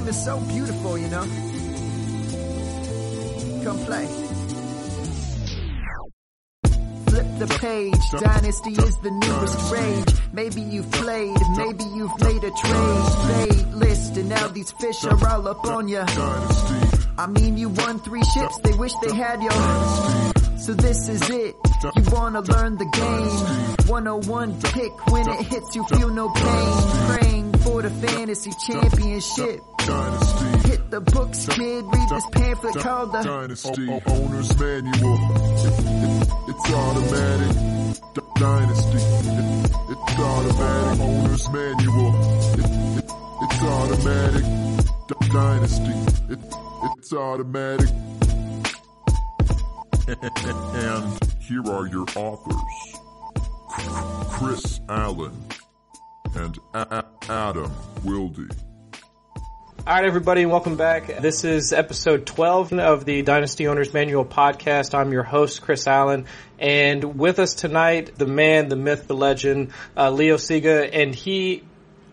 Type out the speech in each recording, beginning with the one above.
game is so beautiful, you know. Come play. Flip the page. Dynasty is the newest rage. Maybe you've played, maybe you've made a trade. Played list, and now these fish are all up on ya. I mean, you won three ships, they wish they had you. So this is it. You wanna learn the game. 101 pick when it hits you feel no pain. Praying for the fantasy championship. Dynasty. Hit the books, kid. Read this pamphlet called the Dynasty Owner's Manual. It- it- it's automatic. Dynasty. It- it's automatic. Owner's Manual. It- it- it's automatic. Dynasty. It- it's automatic. and here are your authors. Chris Allen and A- A- Adam Wilde. All right, everybody, and welcome back. This is episode 12 of the Dynasty Owners Manual podcast. I'm your host, Chris Allen, and with us tonight, the man, the myth, the legend, uh, Leo Siga, and he,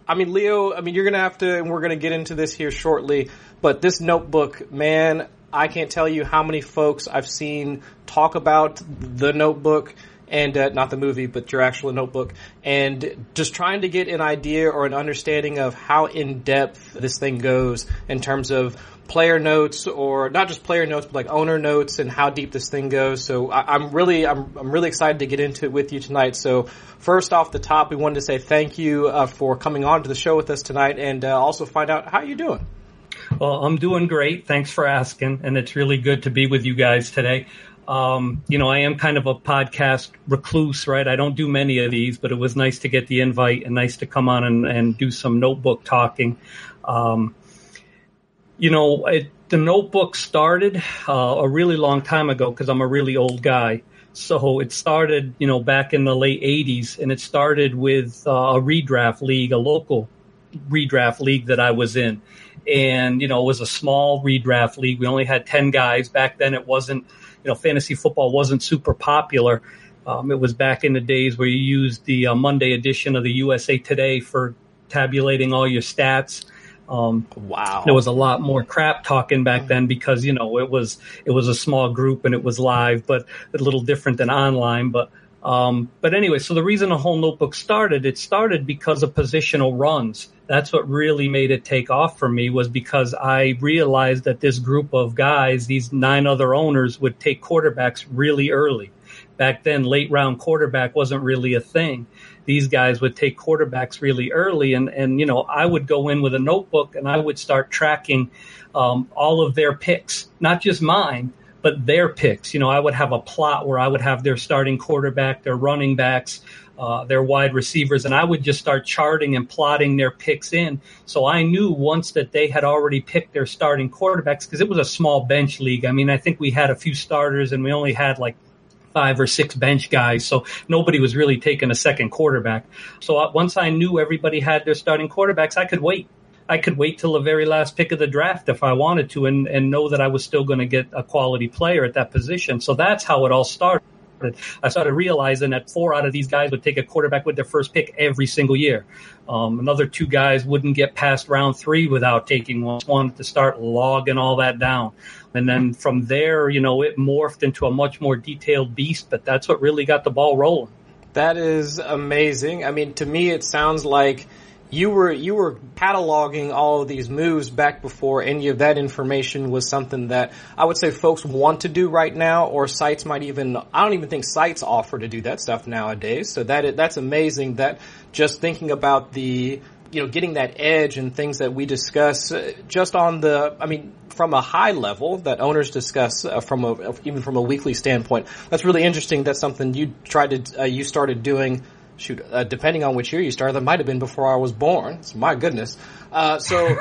I mean, Leo, I mean, you're gonna have to, and we're gonna get into this here shortly, but this notebook, man, I can't tell you how many folks I've seen talk about the notebook and uh, not the movie, but your actual notebook, and just trying to get an idea or an understanding of how in depth this thing goes in terms of player notes or not just player notes, but like owner notes and how deep this thing goes. So I, I'm really, I'm, I'm really excited to get into it with you tonight. So first off the top, we wanted to say thank you uh, for coming on to the show with us tonight, and uh, also find out how you're doing. Well, I'm doing great. Thanks for asking. And it's really good to be with you guys today. Um, you know, I am kind of a podcast recluse, right? I don't do many of these, but it was nice to get the invite and nice to come on and, and do some notebook talking. Um, you know, it, the notebook started uh, a really long time ago because I'm a really old guy. So it started, you know, back in the late 80s, and it started with uh, a redraft league, a local redraft league that I was in. And, you know, it was a small redraft league. We only had 10 guys. Back then it wasn't, you know, fantasy football wasn't super popular. Um, it was back in the days where you used the uh, Monday edition of the USA Today for tabulating all your stats. Um, Wow. there was a lot more crap talking back then because you know it was it was a small group and it was live, but a little different than online. But um, but anyway, so the reason the whole notebook started, it started because of positional runs. That's what really made it take off for me was because I realized that this group of guys, these nine other owners, would take quarterbacks really early. Back then, late round quarterback wasn't really a thing these guys would take quarterbacks really early and and you know I would go in with a notebook and I would start tracking um, all of their picks, not just mine, but their picks. You know, I would have a plot where I would have their starting quarterback, their running backs, uh, their wide receivers, and I would just start charting and plotting their picks in. So I knew once that they had already picked their starting quarterbacks because it was a small bench league. I mean, I think we had a few starters and we only had like five or six bench guys, so nobody was really taking a second quarterback. So once I knew everybody had their starting quarterbacks, I could wait. I could wait till the very last pick of the draft if I wanted to, and, and know that I was still going to get a quality player at that position. So that's how it all started. I started realizing that four out of these guys would take a quarterback with their first pick every single year. Um, another two guys wouldn't get past round three without taking one. Wanted to start logging all that down. And then from there, you know, it morphed into a much more detailed beast, but that's what really got the ball rolling. That is amazing. I mean, to me, it sounds like you were you were cataloging all of these moves back before any of that information was something that I would say folks want to do right now, or sites might even. I don't even think sites offer to do that stuff nowadays. So that that's amazing. That just thinking about the you know getting that edge and things that we discuss uh, just on the. I mean, from a high level that owners discuss uh, from a even from a weekly standpoint. That's really interesting. That's something you tried to uh, you started doing shoot, uh, depending on which year you started, that might have been before I was born. So my goodness. Uh, so,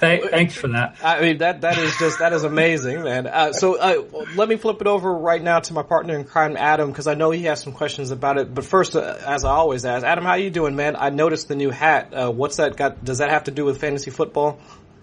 Thank, thanks for that. I mean, that, that is just, that is amazing, man. Uh, so, uh, let me flip it over right now to my partner in crime, Adam, because I know he has some questions about it. But first, uh, as I always ask, Adam, how you doing, man? I noticed the new hat. Uh, what's that got, does that have to do with fantasy football?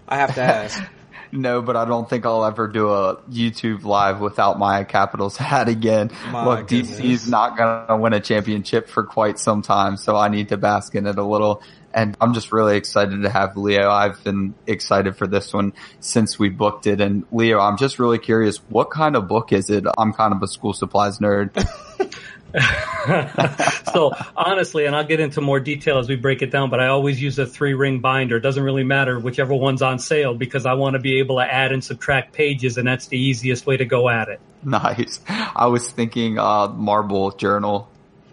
I have to ask. No, but I don't think I'll ever do a YouTube live without my Capitals hat again. My Look, goodness. DC's not gonna win a championship for quite some time, so I need to bask in it a little. And I'm just really excited to have Leo. I've been excited for this one since we booked it. And Leo, I'm just really curious, what kind of book is it? I'm kind of a school supplies nerd. so honestly, and I'll get into more detail as we break it down, but I always use a three ring binder. It doesn't really matter whichever one's on sale because I want to be able to add and subtract pages and that's the easiest way to go at it. nice. I was thinking, uh, marble journal.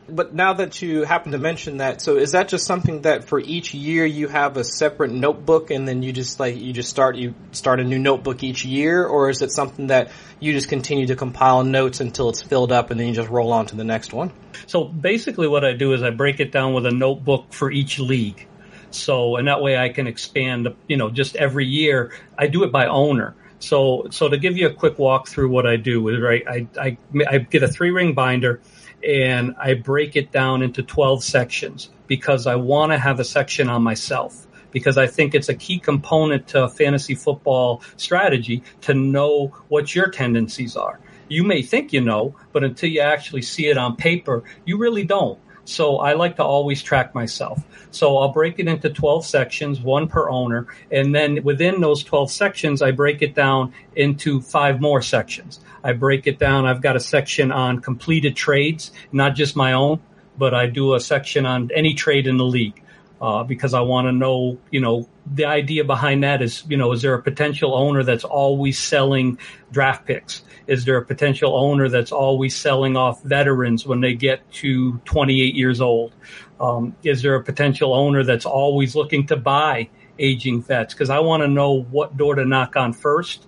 But now that you happen to mention that, so is that just something that for each year you have a separate notebook and then you just like, you just start, you start a new notebook each year? Or is it something that you just continue to compile notes until it's filled up and then you just roll on to the next one? So basically what I do is I break it down with a notebook for each league. So, and that way I can expand, you know, just every year. I do it by owner. So, so to give you a quick walk through what I do is right, I, I, I get a three ring binder and I break it down into 12 sections because I want to have a section on myself because I think it's a key component to fantasy football strategy to know what your tendencies are. You may think you know, but until you actually see it on paper, you really don't. So I like to always track myself. So I'll break it into 12 sections, one per owner. And then within those 12 sections, I break it down into five more sections. I break it down. I've got a section on completed trades, not just my own, but I do a section on any trade in the league. Uh, because I want to know, you know, the idea behind that is, you know, is there a potential owner that's always selling draft picks? Is there a potential owner that's always selling off veterans when they get to 28 years old? Um, is there a potential owner that's always looking to buy aging vets? Because I want to know what door to knock on first.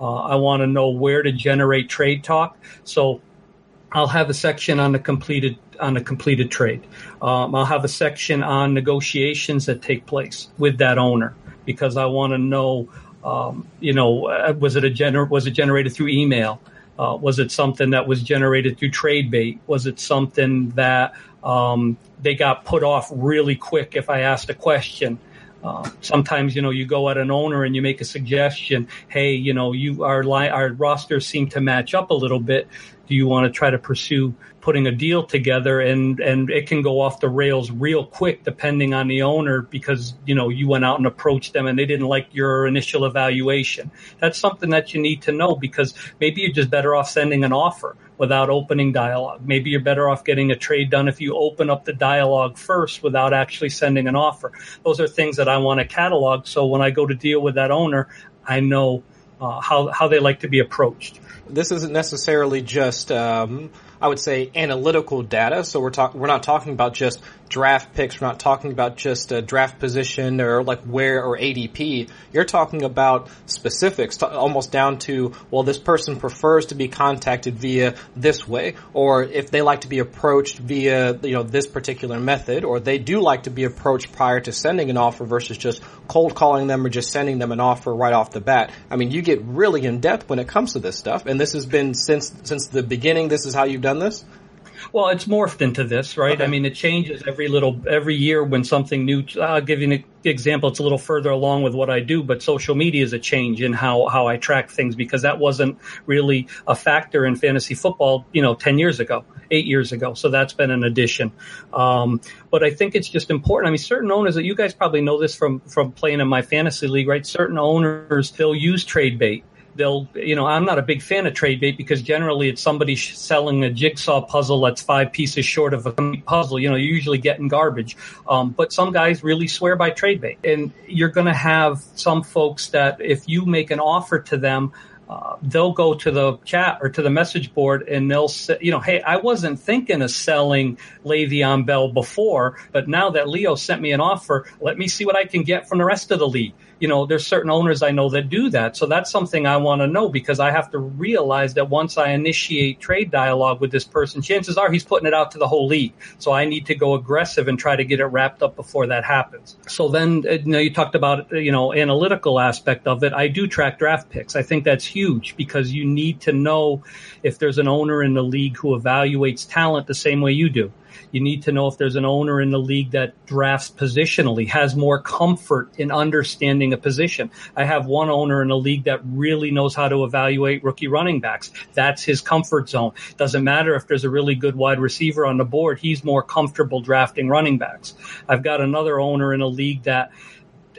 Uh, I want to know where to generate trade talk. So I'll have a section on the completed on a completed trade. Um, I'll have a section on negotiations that take place with that owner because I want to know, um, you know, uh, was it a gener- was it generated through email? Uh, was it something that was generated through trade bait? Was it something that um, they got put off really quick if I asked a question? Uh, sometimes, you know, you go at an owner and you make a suggestion. Hey, you know, you our li- our rosters seem to match up a little bit. Do you want to try to pursue putting a deal together? And and it can go off the rails real quick depending on the owner because you know you went out and approached them and they didn't like your initial evaluation. That's something that you need to know because maybe you're just better off sending an offer without opening dialogue. Maybe you're better off getting a trade done if you open up the dialogue first without actually sending an offer. Those are things that I want to catalog. So when I go to deal with that owner, I know uh, how how they like to be approached. This isn't necessarily just, um, I would say, analytical data. So we're talking, we're not talking about just draft picks. We're not talking about just a draft position or like where or ADP. You're talking about specifics, to, almost down to, well, this person prefers to be contacted via this way, or if they like to be approached via, you know, this particular method, or they do like to be approached prior to sending an offer versus just cold calling them or just sending them an offer right off the bat. I mean, you get really in depth when it comes to this stuff, and this has been since since the beginning. This is how you've done this. Well, it's morphed into this, right? Okay. I mean, it changes every little every year when something new. I'll give you an example. It's a little further along with what I do, but social media is a change in how how I track things because that wasn't really a factor in fantasy football, you know, ten years ago, eight years ago. So that's been an addition. Um, but I think it's just important. I mean, certain owners that you guys probably know this from from playing in my fantasy league, right? Certain owners they'll use trade bait they'll, you know, I'm not a big fan of trade bait because generally it's somebody selling a jigsaw puzzle that's five pieces short of a puzzle. You know, you're usually getting garbage. Um, but some guys really swear by trade bait. And you're going to have some folks that if you make an offer to them, uh, they'll go to the chat or to the message board and they'll say, you know, hey, I wasn't thinking of selling Le'Veon Bell before, but now that Leo sent me an offer, let me see what I can get from the rest of the league. You know, there's certain owners I know that do that. So that's something I want to know because I have to realize that once I initiate trade dialogue with this person, chances are he's putting it out to the whole league. So I need to go aggressive and try to get it wrapped up before that happens. So then, uh, you know, you talked about, uh, you know, analytical aspect of it. I do track draft picks. I think that's huge huge because you need to know if there's an owner in the league who evaluates talent the same way you do. You need to know if there's an owner in the league that drafts positionally, has more comfort in understanding a position. I have one owner in the league that really knows how to evaluate rookie running backs. That's his comfort zone. Doesn't matter if there's a really good wide receiver on the board. He's more comfortable drafting running backs. I've got another owner in a league that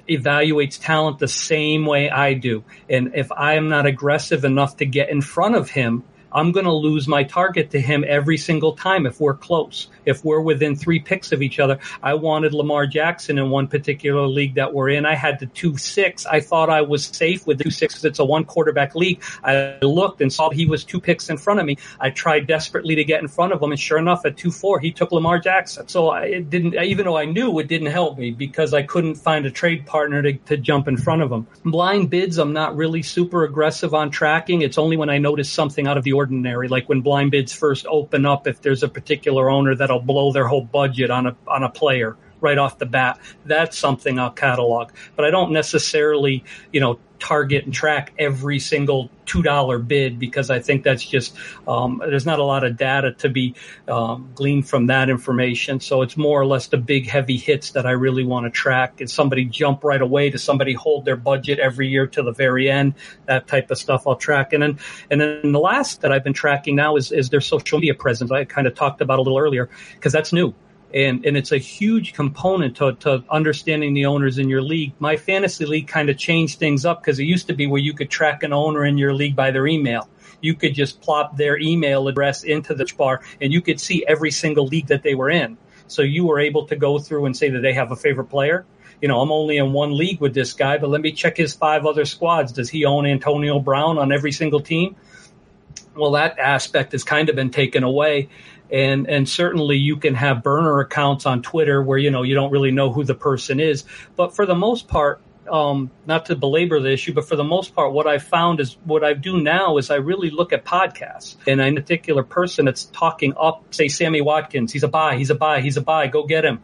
evaluates talent the same way I do. And if I am not aggressive enough to get in front of him, I'm going to lose my target to him every single time if we're close. If we're within three picks of each other, I wanted Lamar Jackson in one particular league that we're in. I had the two six. I thought I was safe with the two six because it's a one quarterback league. I looked and saw he was two picks in front of me. I tried desperately to get in front of him, and sure enough, at two four, he took Lamar Jackson. So I, it didn't, even though I knew it didn't help me because I couldn't find a trade partner to, to jump in front of him. Blind bids, I'm not really super aggressive on tracking. It's only when I notice something out of the ordinary, like when blind bids first open up, if there's a particular owner that'll blow their whole budget on a on a player right off the bat. That's something I'll catalog, but I don't necessarily, you know, target and track every single two dollar bid because I think that's just um, there's not a lot of data to be um, gleaned from that information. So it's more or less the big heavy hits that I really want to track. Is somebody jump right away? Does somebody hold their budget every year to the very end? That type of stuff I'll track. And then and then the last that I've been tracking now is is their social media presence. I kind of talked about a little earlier because that's new and and it's a huge component to, to understanding the owners in your league. My fantasy league kind of changed things up because it used to be where you could track an owner in your league by their email. You could just plop their email address into the bar, and you could see every single league that they were in. So you were able to go through and say that they have a favorite player. You know, I'm only in one league with this guy, but let me check his five other squads. Does he own Antonio Brown on every single team? Well, that aspect has kind of been taken away and and certainly you can have burner accounts on Twitter where you know you don't really know who the person is. But for the most part, um, not to belabor the issue, but for the most part, what I've found is what I do now is I really look at podcasts and a particular person that's talking up, say Sammy Watkins, he's a buy, he's a buy, he's a buy, go get him.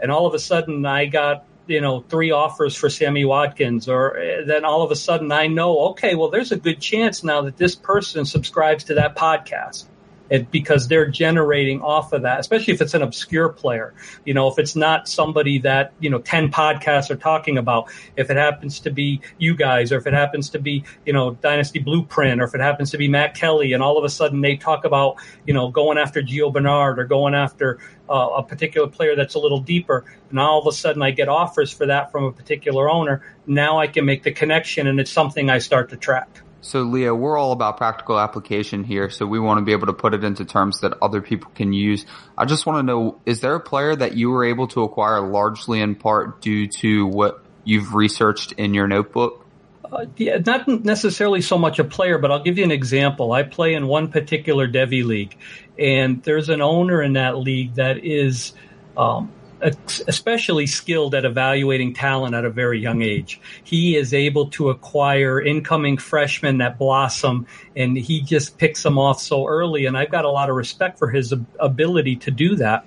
And all of a sudden I got you know three offers for Sammy Watkins, or eh, then all of a sudden I know, okay, well there's a good chance now that this person subscribes to that podcast it, because they're generating off of that, especially if it's an obscure player. You know, if it's not somebody that, you know, 10 podcasts are talking about, if it happens to be you guys, or if it happens to be, you know, Dynasty Blueprint, or if it happens to be Matt Kelly, and all of a sudden they talk about, you know, going after Gio Bernard or going after uh, a particular player that's a little deeper, and all of a sudden I get offers for that from a particular owner. Now I can make the connection, and it's something I start to track. So Leo, we're all about practical application here, so we want to be able to put it into terms that other people can use. I just want to know, is there a player that you were able to acquire largely in part due to what you've researched in your notebook? Uh, yeah, not necessarily so much a player, but I'll give you an example. I play in one particular Devy league, and there's an owner in that league that is um, especially skilled at evaluating talent at a very young age. He is able to acquire incoming freshmen that blossom and he just picks them off so early. And I've got a lot of respect for his ability to do that.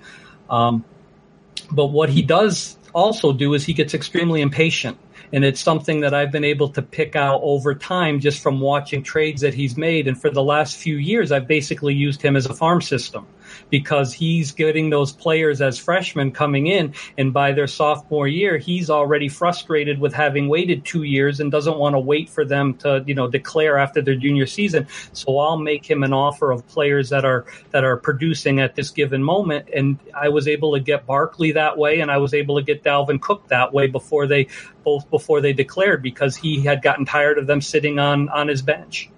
Um, but what he does also do is he gets extremely impatient. And it's something that I've been able to pick out over time just from watching trades that he's made. And for the last few years, I've basically used him as a farm system because he's getting those players as freshmen coming in. And by their sophomore year, he's already frustrated with having waited two years and doesn't want to wait for them to, you know, declare after their junior season. So I'll make him an offer of players that are, that are producing at this given moment. And I was able to get Barkley that way and I was able to get Dalvin Cook that way before they, both before they declared because he had gotten tired of them sitting on, on his bench.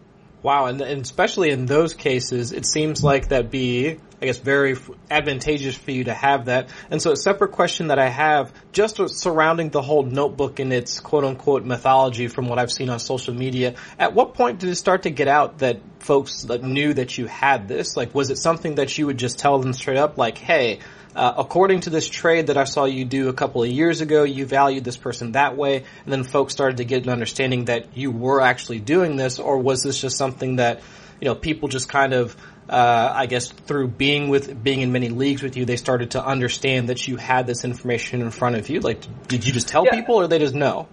Wow, and, and, especially in those cases, it seems like that'd be, I guess, very advantageous for you to have that. And so a separate question that I have, just surrounding the whole notebook and its quote unquote mythology from what I've seen on social media, at what point did it start to get out that folks that knew that you had this? Like, was it something that you would just tell them straight up, like, hey, uh, according to this trade that I saw you do a couple of years ago, you valued this person that way, and then folks started to get an understanding that you were actually doing this, or was this just something that, you know, people just kind of, uh, I guess through being with, being in many leagues with you, they started to understand that you had this information in front of you? Like, did you just tell yeah. people or they just know?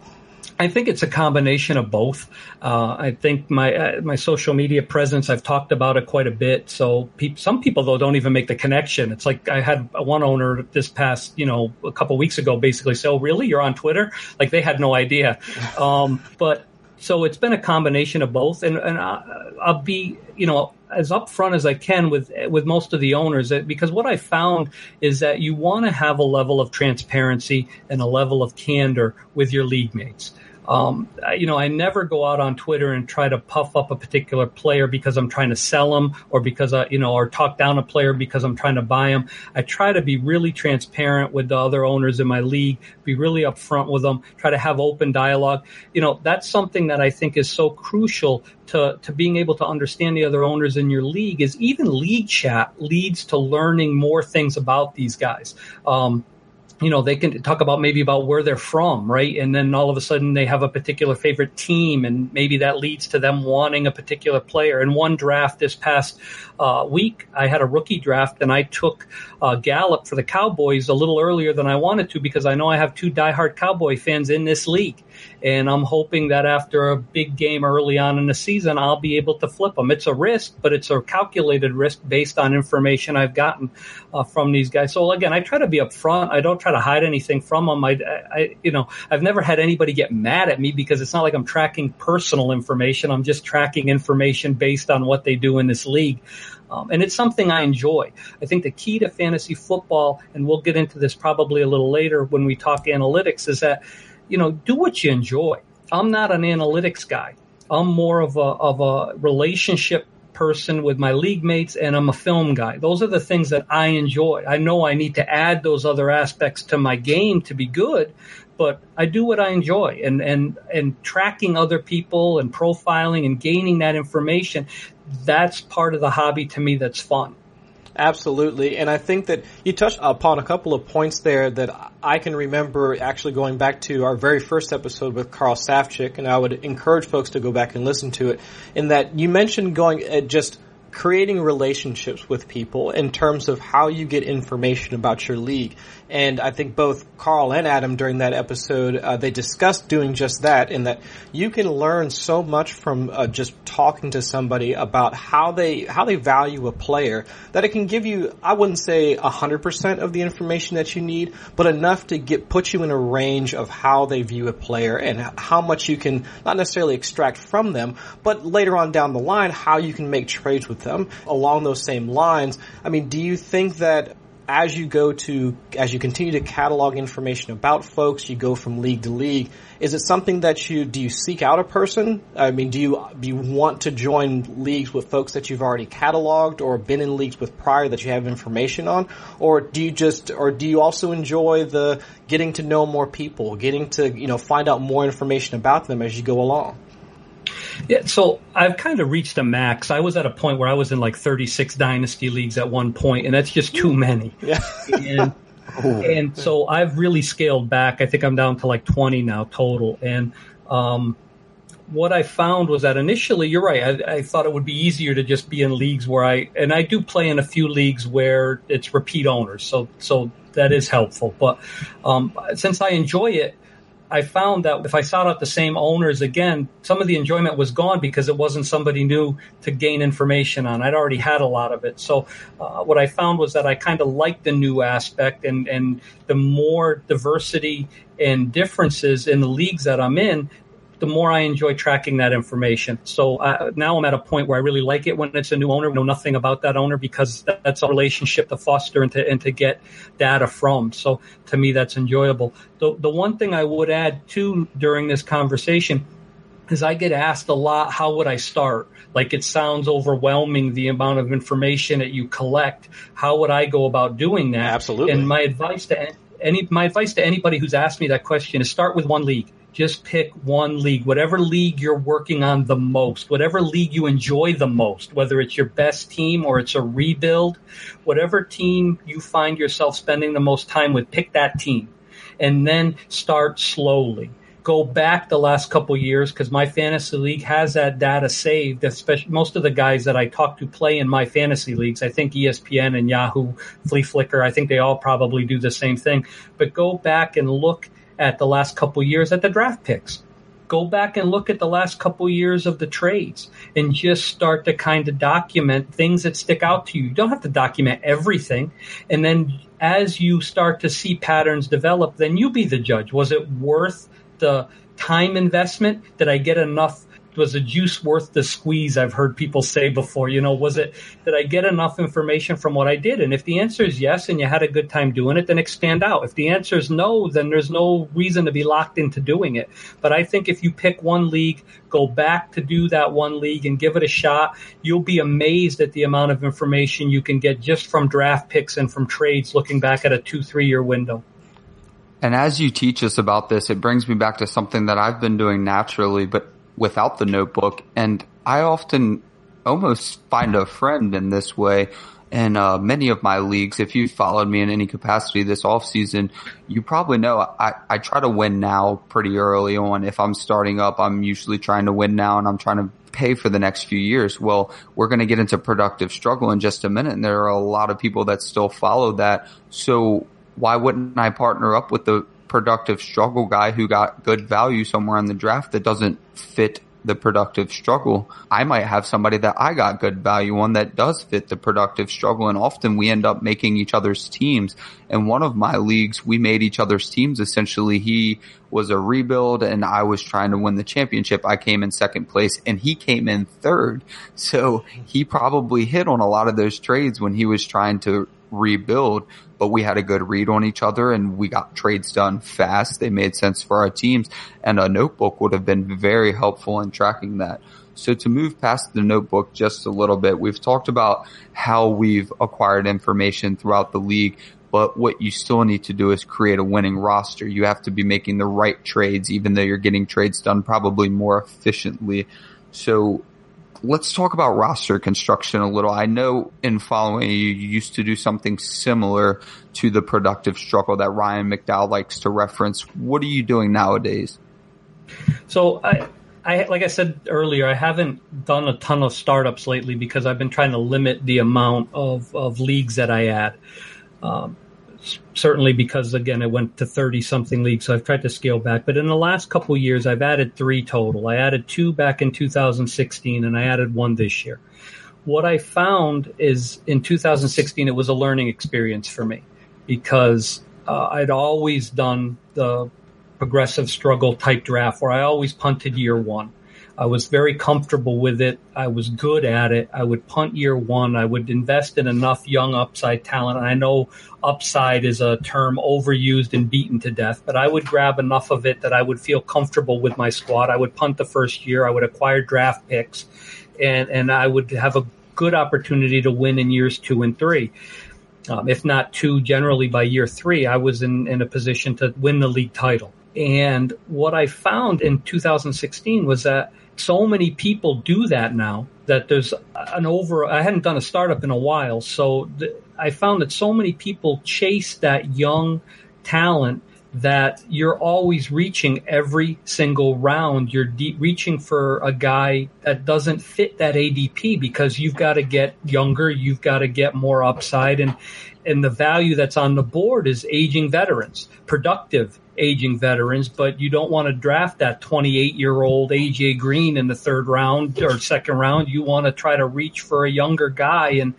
I think it's a combination of both. Uh, I think my uh, my social media presence, I've talked about it quite a bit. So pe- some people though don't even make the connection. It's like I had one owner this past, you know, a couple weeks ago, basically say, "Oh, really? You're on Twitter?" Like they had no idea. Um, but so it's been a combination of both, and and I'll be, you know, as upfront as I can with with most of the owners because what I found is that you want to have a level of transparency and a level of candor with your league mates. Um, you know, I never go out on Twitter and try to puff up a particular player because I'm trying to sell them or because, I, you know, or talk down a player because I'm trying to buy them. I try to be really transparent with the other owners in my league, be really upfront with them, try to have open dialogue. You know, that's something that I think is so crucial to, to being able to understand the other owners in your league is even league chat leads to learning more things about these guys. Um, you know, they can talk about maybe about where they're from, right? And then all of a sudden they have a particular favorite team and maybe that leads to them wanting a particular player. In one draft this past uh, week, I had a rookie draft and I took uh, Gallup for the Cowboys a little earlier than I wanted to because I know I have two diehard Cowboy fans in this league. And I'm hoping that after a big game early on in the season, I'll be able to flip them. It's a risk, but it's a calculated risk based on information I've gotten uh, from these guys. So again, I try to be upfront. I don't try to hide anything from them. I, I, you know, I've never had anybody get mad at me because it's not like I'm tracking personal information. I'm just tracking information based on what they do in this league. Um, and it's something I enjoy. I think the key to fantasy football, and we'll get into this probably a little later when we talk analytics, is that you know, do what you enjoy. I'm not an analytics guy. I'm more of a of a relationship person with my league mates and I'm a film guy. Those are the things that I enjoy. I know I need to add those other aspects to my game to be good, but I do what I enjoy and and and tracking other people and profiling and gaining that information, that's part of the hobby to me that's fun. Absolutely. And I think that you touched upon a couple of points there that I can remember actually going back to our very first episode with Carl Safchik, and I would encourage folks to go back and listen to it, in that you mentioned going at uh, just creating relationships with people in terms of how you get information about your league. And I think both Carl and Adam during that episode, uh, they discussed doing just that in that you can learn so much from uh, just talking to somebody about how they, how they value a player that it can give you, I wouldn't say hundred percent of the information that you need, but enough to get, put you in a range of how they view a player and how much you can not necessarily extract from them, but later on down the line, how you can make trades with them along those same lines. I mean, do you think that as you go to, as you continue to catalog information about folks, you go from league to league. Is it something that you, do you seek out a person? I mean, do you, do you want to join leagues with folks that you've already cataloged or been in leagues with prior that you have information on? Or do you just, or do you also enjoy the getting to know more people, getting to, you know, find out more information about them as you go along? Yeah, so I've kind of reached a max. I was at a point where I was in like 36 dynasty leagues at one point, and that's just too many. Yeah. and, and so I've really scaled back. I think I'm down to like 20 now total. And um, what I found was that initially, you're right. I, I, thought it would be easier to just be in leagues where I, and I do play in a few leagues where it's repeat owners. So, so that is helpful. But um, since I enjoy it, I found that if I sought out the same owners again, some of the enjoyment was gone because it wasn't somebody new to gain information on. I'd already had a lot of it. So uh, what I found was that I kind of liked the new aspect and, and the more diversity and differences in the leagues that I'm in, the more I enjoy tracking that information. So uh, now I'm at a point where I really like it when it's a new owner, know nothing about that owner because that's a relationship to foster and to, and to get data from. So to me, that's enjoyable. The, the one thing I would add too during this conversation is I get asked a lot, how would I start? Like it sounds overwhelming, the amount of information that you collect. How would I go about doing that? Absolutely. And my advice to any, my advice to anybody who's asked me that question is start with one league just pick one league, whatever league you're working on the most, whatever league you enjoy the most, whether it's your best team or it's a rebuild, whatever team you find yourself spending the most time with, pick that team and then start slowly. Go back the last couple years because my fantasy league has that data saved. Especially most of the guys that I talk to play in my fantasy leagues. I think ESPN and Yahoo, Fleaflicker. I think they all probably do the same thing. But go back and look at the last couple years at the draft picks go back and look at the last couple years of the trades and just start to kind of document things that stick out to you. You don't have to document everything. And then as you start to see patterns develop, then you be the judge. Was it worth the time investment? Did I get enough was the juice worth the squeeze? I've heard people say before. You know, was it did I get enough information from what I did? And if the answer is yes, and you had a good time doing it, then expand out. If the answer is no, then there's no reason to be locked into doing it. But I think if you pick one league, go back to do that one league and give it a shot, you'll be amazed at the amount of information you can get just from draft picks and from trades looking back at a two, three year window. And as you teach us about this, it brings me back to something that I've been doing naturally, but without the notebook. And I often almost find a friend in this way. In uh, many of my leagues, if you followed me in any capacity this off season, you probably know I, I try to win now pretty early on. If I'm starting up, I'm usually trying to win now and I'm trying to pay for the next few years. Well, we're going to get into productive struggle in just a minute. And there are a lot of people that still follow that. So why wouldn't I partner up with the productive struggle guy who got good value somewhere in the draft that doesn't fit the productive struggle. I might have somebody that I got good value on that does fit the productive struggle. And often we end up making each other's teams. In one of my leagues, we made each other's teams. Essentially, he was a rebuild and I was trying to win the championship. I came in second place and he came in third. So he probably hit on a lot of those trades when he was trying to rebuild, but we had a good read on each other and we got trades done fast. They made sense for our teams and a notebook would have been very helpful in tracking that. So to move past the notebook just a little bit, we've talked about how we've acquired information throughout the league, but what you still need to do is create a winning roster. You have to be making the right trades, even though you're getting trades done probably more efficiently. So let's talk about roster construction a little. I know in following you, you used to do something similar to the productive struggle that Ryan McDowell likes to reference. What are you doing nowadays? So I, I, like I said earlier, I haven't done a ton of startups lately because I've been trying to limit the amount of, of leagues that I add. Um, certainly because again, I went to 30 something leagues, so I've tried to scale back. But in the last couple years, I've added three total. I added two back in 2016 and I added one this year. What I found is in 2016, it was a learning experience for me because uh, I'd always done the progressive struggle type draft where I always punted year one. I was very comfortable with it. I was good at it. I would punt year one. I would invest in enough young upside talent. And I know upside is a term overused and beaten to death, but I would grab enough of it that I would feel comfortable with my squad. I would punt the first year. I would acquire draft picks and, and I would have a good opportunity to win in years two and three. Um, if not two, generally by year three, I was in, in a position to win the league title. And what I found in 2016 was that so many people do that now that there's an over i hadn't done a startup in a while so th- i found that so many people chase that young talent that you're always reaching every single round. You're de- reaching for a guy that doesn't fit that adp because you've got to get younger you've got to get more upside and and the value that's on the board is aging veterans productive aging veterans, but you don't want to draft that 28 year old AJ Green in the third round or second round. You want to try to reach for a younger guy and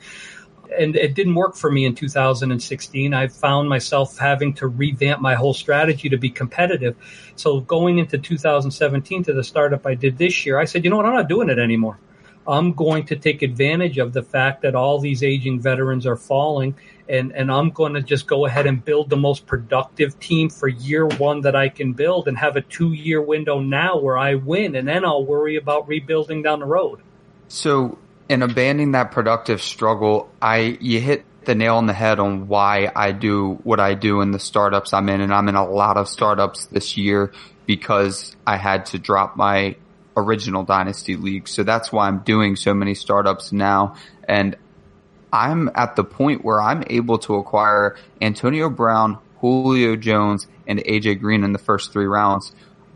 and it didn't work for me in 2016. I found myself having to revamp my whole strategy to be competitive. So going into 2017 to the startup I did this year, I said, you know what? I'm not doing it anymore. I'm going to take advantage of the fact that all these aging veterans are falling and, and I'm going to just go ahead and build the most productive team for year one that I can build and have a two year window now where I win and then I'll worry about rebuilding down the road. So in abandoning that productive struggle, I, you hit the nail on the head on why I do what I do in the startups I'm in. And I'm in a lot of startups this year because I had to drop my original dynasty league. So that's why I'm doing so many startups now. And I'm at the point where I'm able to acquire Antonio Brown, Julio Jones, and AJ Green in the first three rounds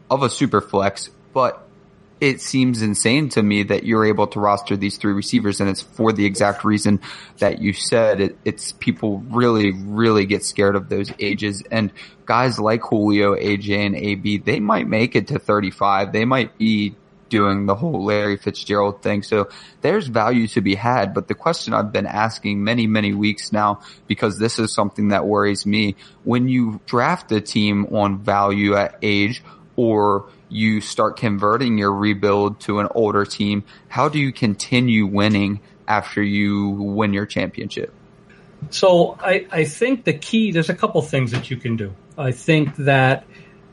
of a super flex, but it seems insane to me that you're able to roster these three receivers and it's for the exact reason that you said it, it's people really, really get scared of those ages and guys like Julio, AJ and AB, they might make it to 35. They might be doing the whole Larry Fitzgerald thing. So there's value to be had. But the question I've been asking many, many weeks now, because this is something that worries me, when you draft a team on value at age or you start converting your rebuild to an older team, how do you continue winning after you win your championship? So I, I think the key, there's a couple things that you can do. I think that,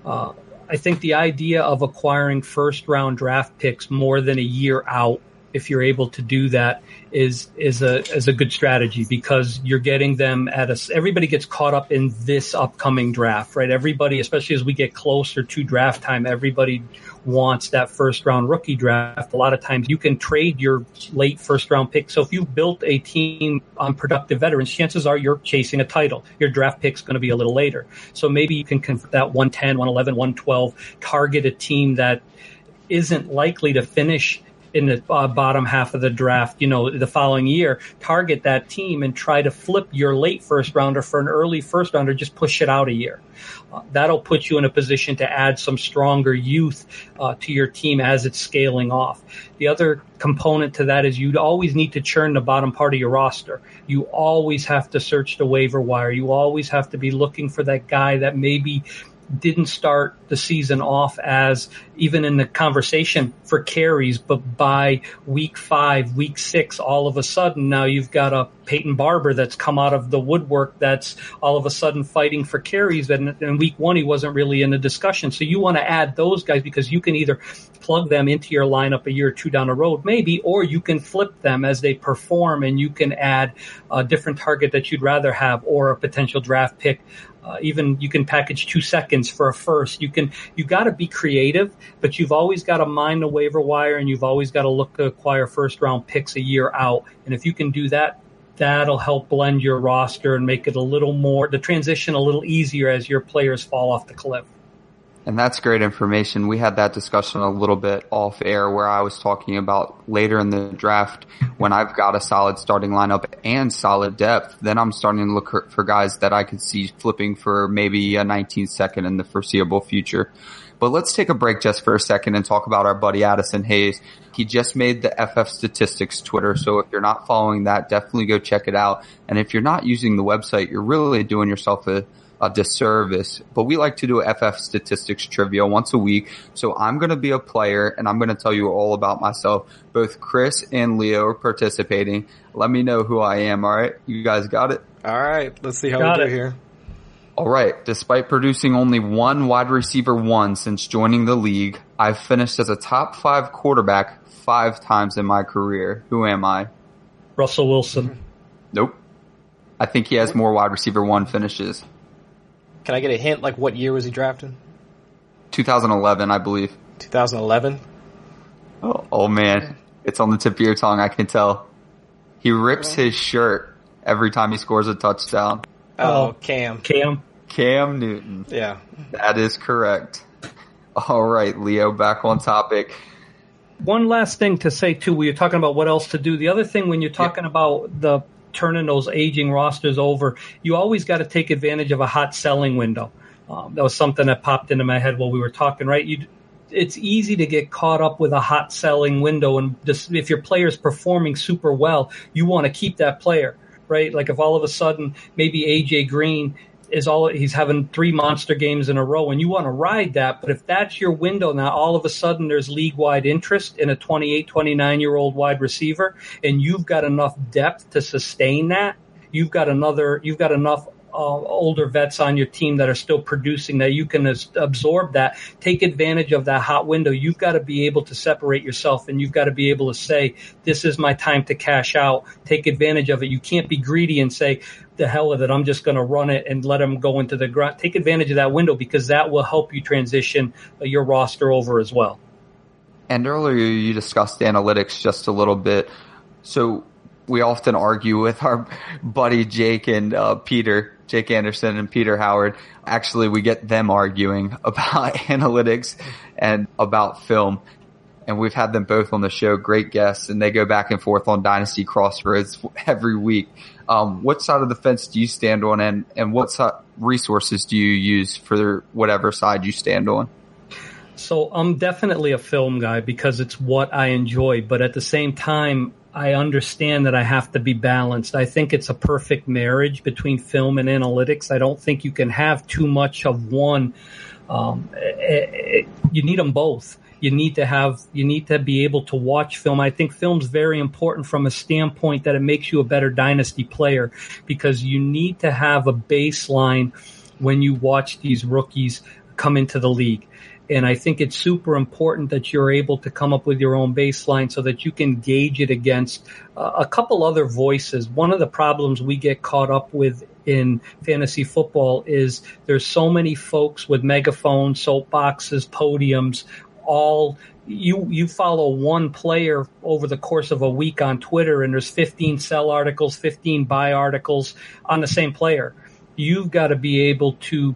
uh, I think the idea of acquiring first round draft picks more than a year out if you're able to do that is is a is a good strategy because you're getting them at a everybody gets caught up in this upcoming draft right? Everybody especially as we get closer to draft time everybody wants that first round rookie draft. A lot of times you can trade your late first round pick. So if you've built a team on productive veterans chances are you're chasing a title. Your draft pick's going to be a little later. So maybe you can convert that 110 111 112 target a team that isn't likely to finish in the uh, bottom half of the draft, you know, the following year, target that team and try to flip your late first rounder for an early first rounder, just push it out a year. Uh, that'll put you in a position to add some stronger youth uh, to your team as it's scaling off. The other component to that is you'd always need to churn the bottom part of your roster. You always have to search the waiver wire. You always have to be looking for that guy that maybe didn't start the season off as even in the conversation for carries, but by week five, week six, all of a sudden now you've got a Peyton Barber that's come out of the woodwork that's all of a sudden fighting for carries. And in week one, he wasn't really in the discussion. So you want to add those guys because you can either plug them into your lineup a year or two down the road, maybe, or you can flip them as they perform and you can add a different target that you'd rather have or a potential draft pick uh, even you can package two seconds for a first. You can, you got to be creative, but you've always got to mine the waiver wire and you've always got to look to acquire first round picks a year out. And if you can do that, that'll help blend your roster and make it a little more, the transition a little easier as your players fall off the cliff. And that's great information. We had that discussion a little bit off air where I was talking about later in the draft when I've got a solid starting lineup and solid depth, then I'm starting to look for guys that I could see flipping for maybe a 19 second in the foreseeable future. But let's take a break just for a second and talk about our buddy Addison Hayes. He just made the FF Statistics Twitter, so if you're not following that, definitely go check it out. And if you're not using the website, you're really doing yourself a a disservice, but we like to do FF statistics trivia once a week. So I'm going to be a player and I'm going to tell you all about myself. Both Chris and Leo are participating. Let me know who I am. All right. You guys got it? All right. Let's see how Got we it. do here. All right. Despite producing only one wide receiver one since joining the league, I've finished as a top five quarterback five times in my career. Who am I? Russell Wilson. Nope. I think he has more wide receiver one finishes. Can I get a hint? Like what year was he drafted? 2011, I believe. 2011. Oh, oh man, it's on the tip of your tongue. I can tell. He rips his shirt every time he scores a touchdown. Oh, Oh. Cam. Cam. Cam Newton. Yeah. That is correct. All right, Leo, back on topic. One last thing to say too, we were talking about what else to do. The other thing when you're talking about the turning those aging rosters over, you always got to take advantage of a hot selling window. Um, that was something that popped into my head while we were talking, right? You, it's easy to get caught up with a hot selling window, and just, if your player's performing super well, you want to keep that player, right? Like if all of a sudden maybe AJ Green is all he's having three monster games in a row and you want to ride that but if that's your window now all of a sudden there's league wide interest in a 28 29 year old wide receiver and you've got enough depth to sustain that you've got another you've got enough uh, older vets on your team that are still producing that you can as- absorb that take advantage of that hot window you've got to be able to separate yourself and you've got to be able to say this is my time to cash out take advantage of it you can't be greedy and say the hell with it. I'm just going to run it and let them go into the ground. Take advantage of that window because that will help you transition uh, your roster over as well. And earlier you discussed analytics just a little bit. So we often argue with our buddy Jake and uh, Peter, Jake Anderson and Peter Howard. Actually, we get them arguing about analytics and about film. and we've had them both on the show, great guests, and they go back and forth on Dynasty Crossroads every week. Um, what side of the fence do you stand on, and and what resources do you use for whatever side you stand on? So I'm definitely a film guy because it's what I enjoy, but at the same time, I understand that I have to be balanced. I think it's a perfect marriage between film and analytics. I don't think you can have too much of one. Um, it, eh, it, eh, you need them both you need to have you need to be able to watch film. I think film's very important from a standpoint that it makes you a better dynasty player because you need to have a baseline when you watch these rookies come into the league. And I think it's super important that you're able to come up with your own baseline so that you can gauge it against uh, a couple other voices. One of the problems we get caught up with in fantasy football is there's so many folks with megaphones, soapboxes, podiums all you you follow one player over the course of a week on Twitter and there's 15 sell articles, 15 buy articles on the same player. You've got to be able to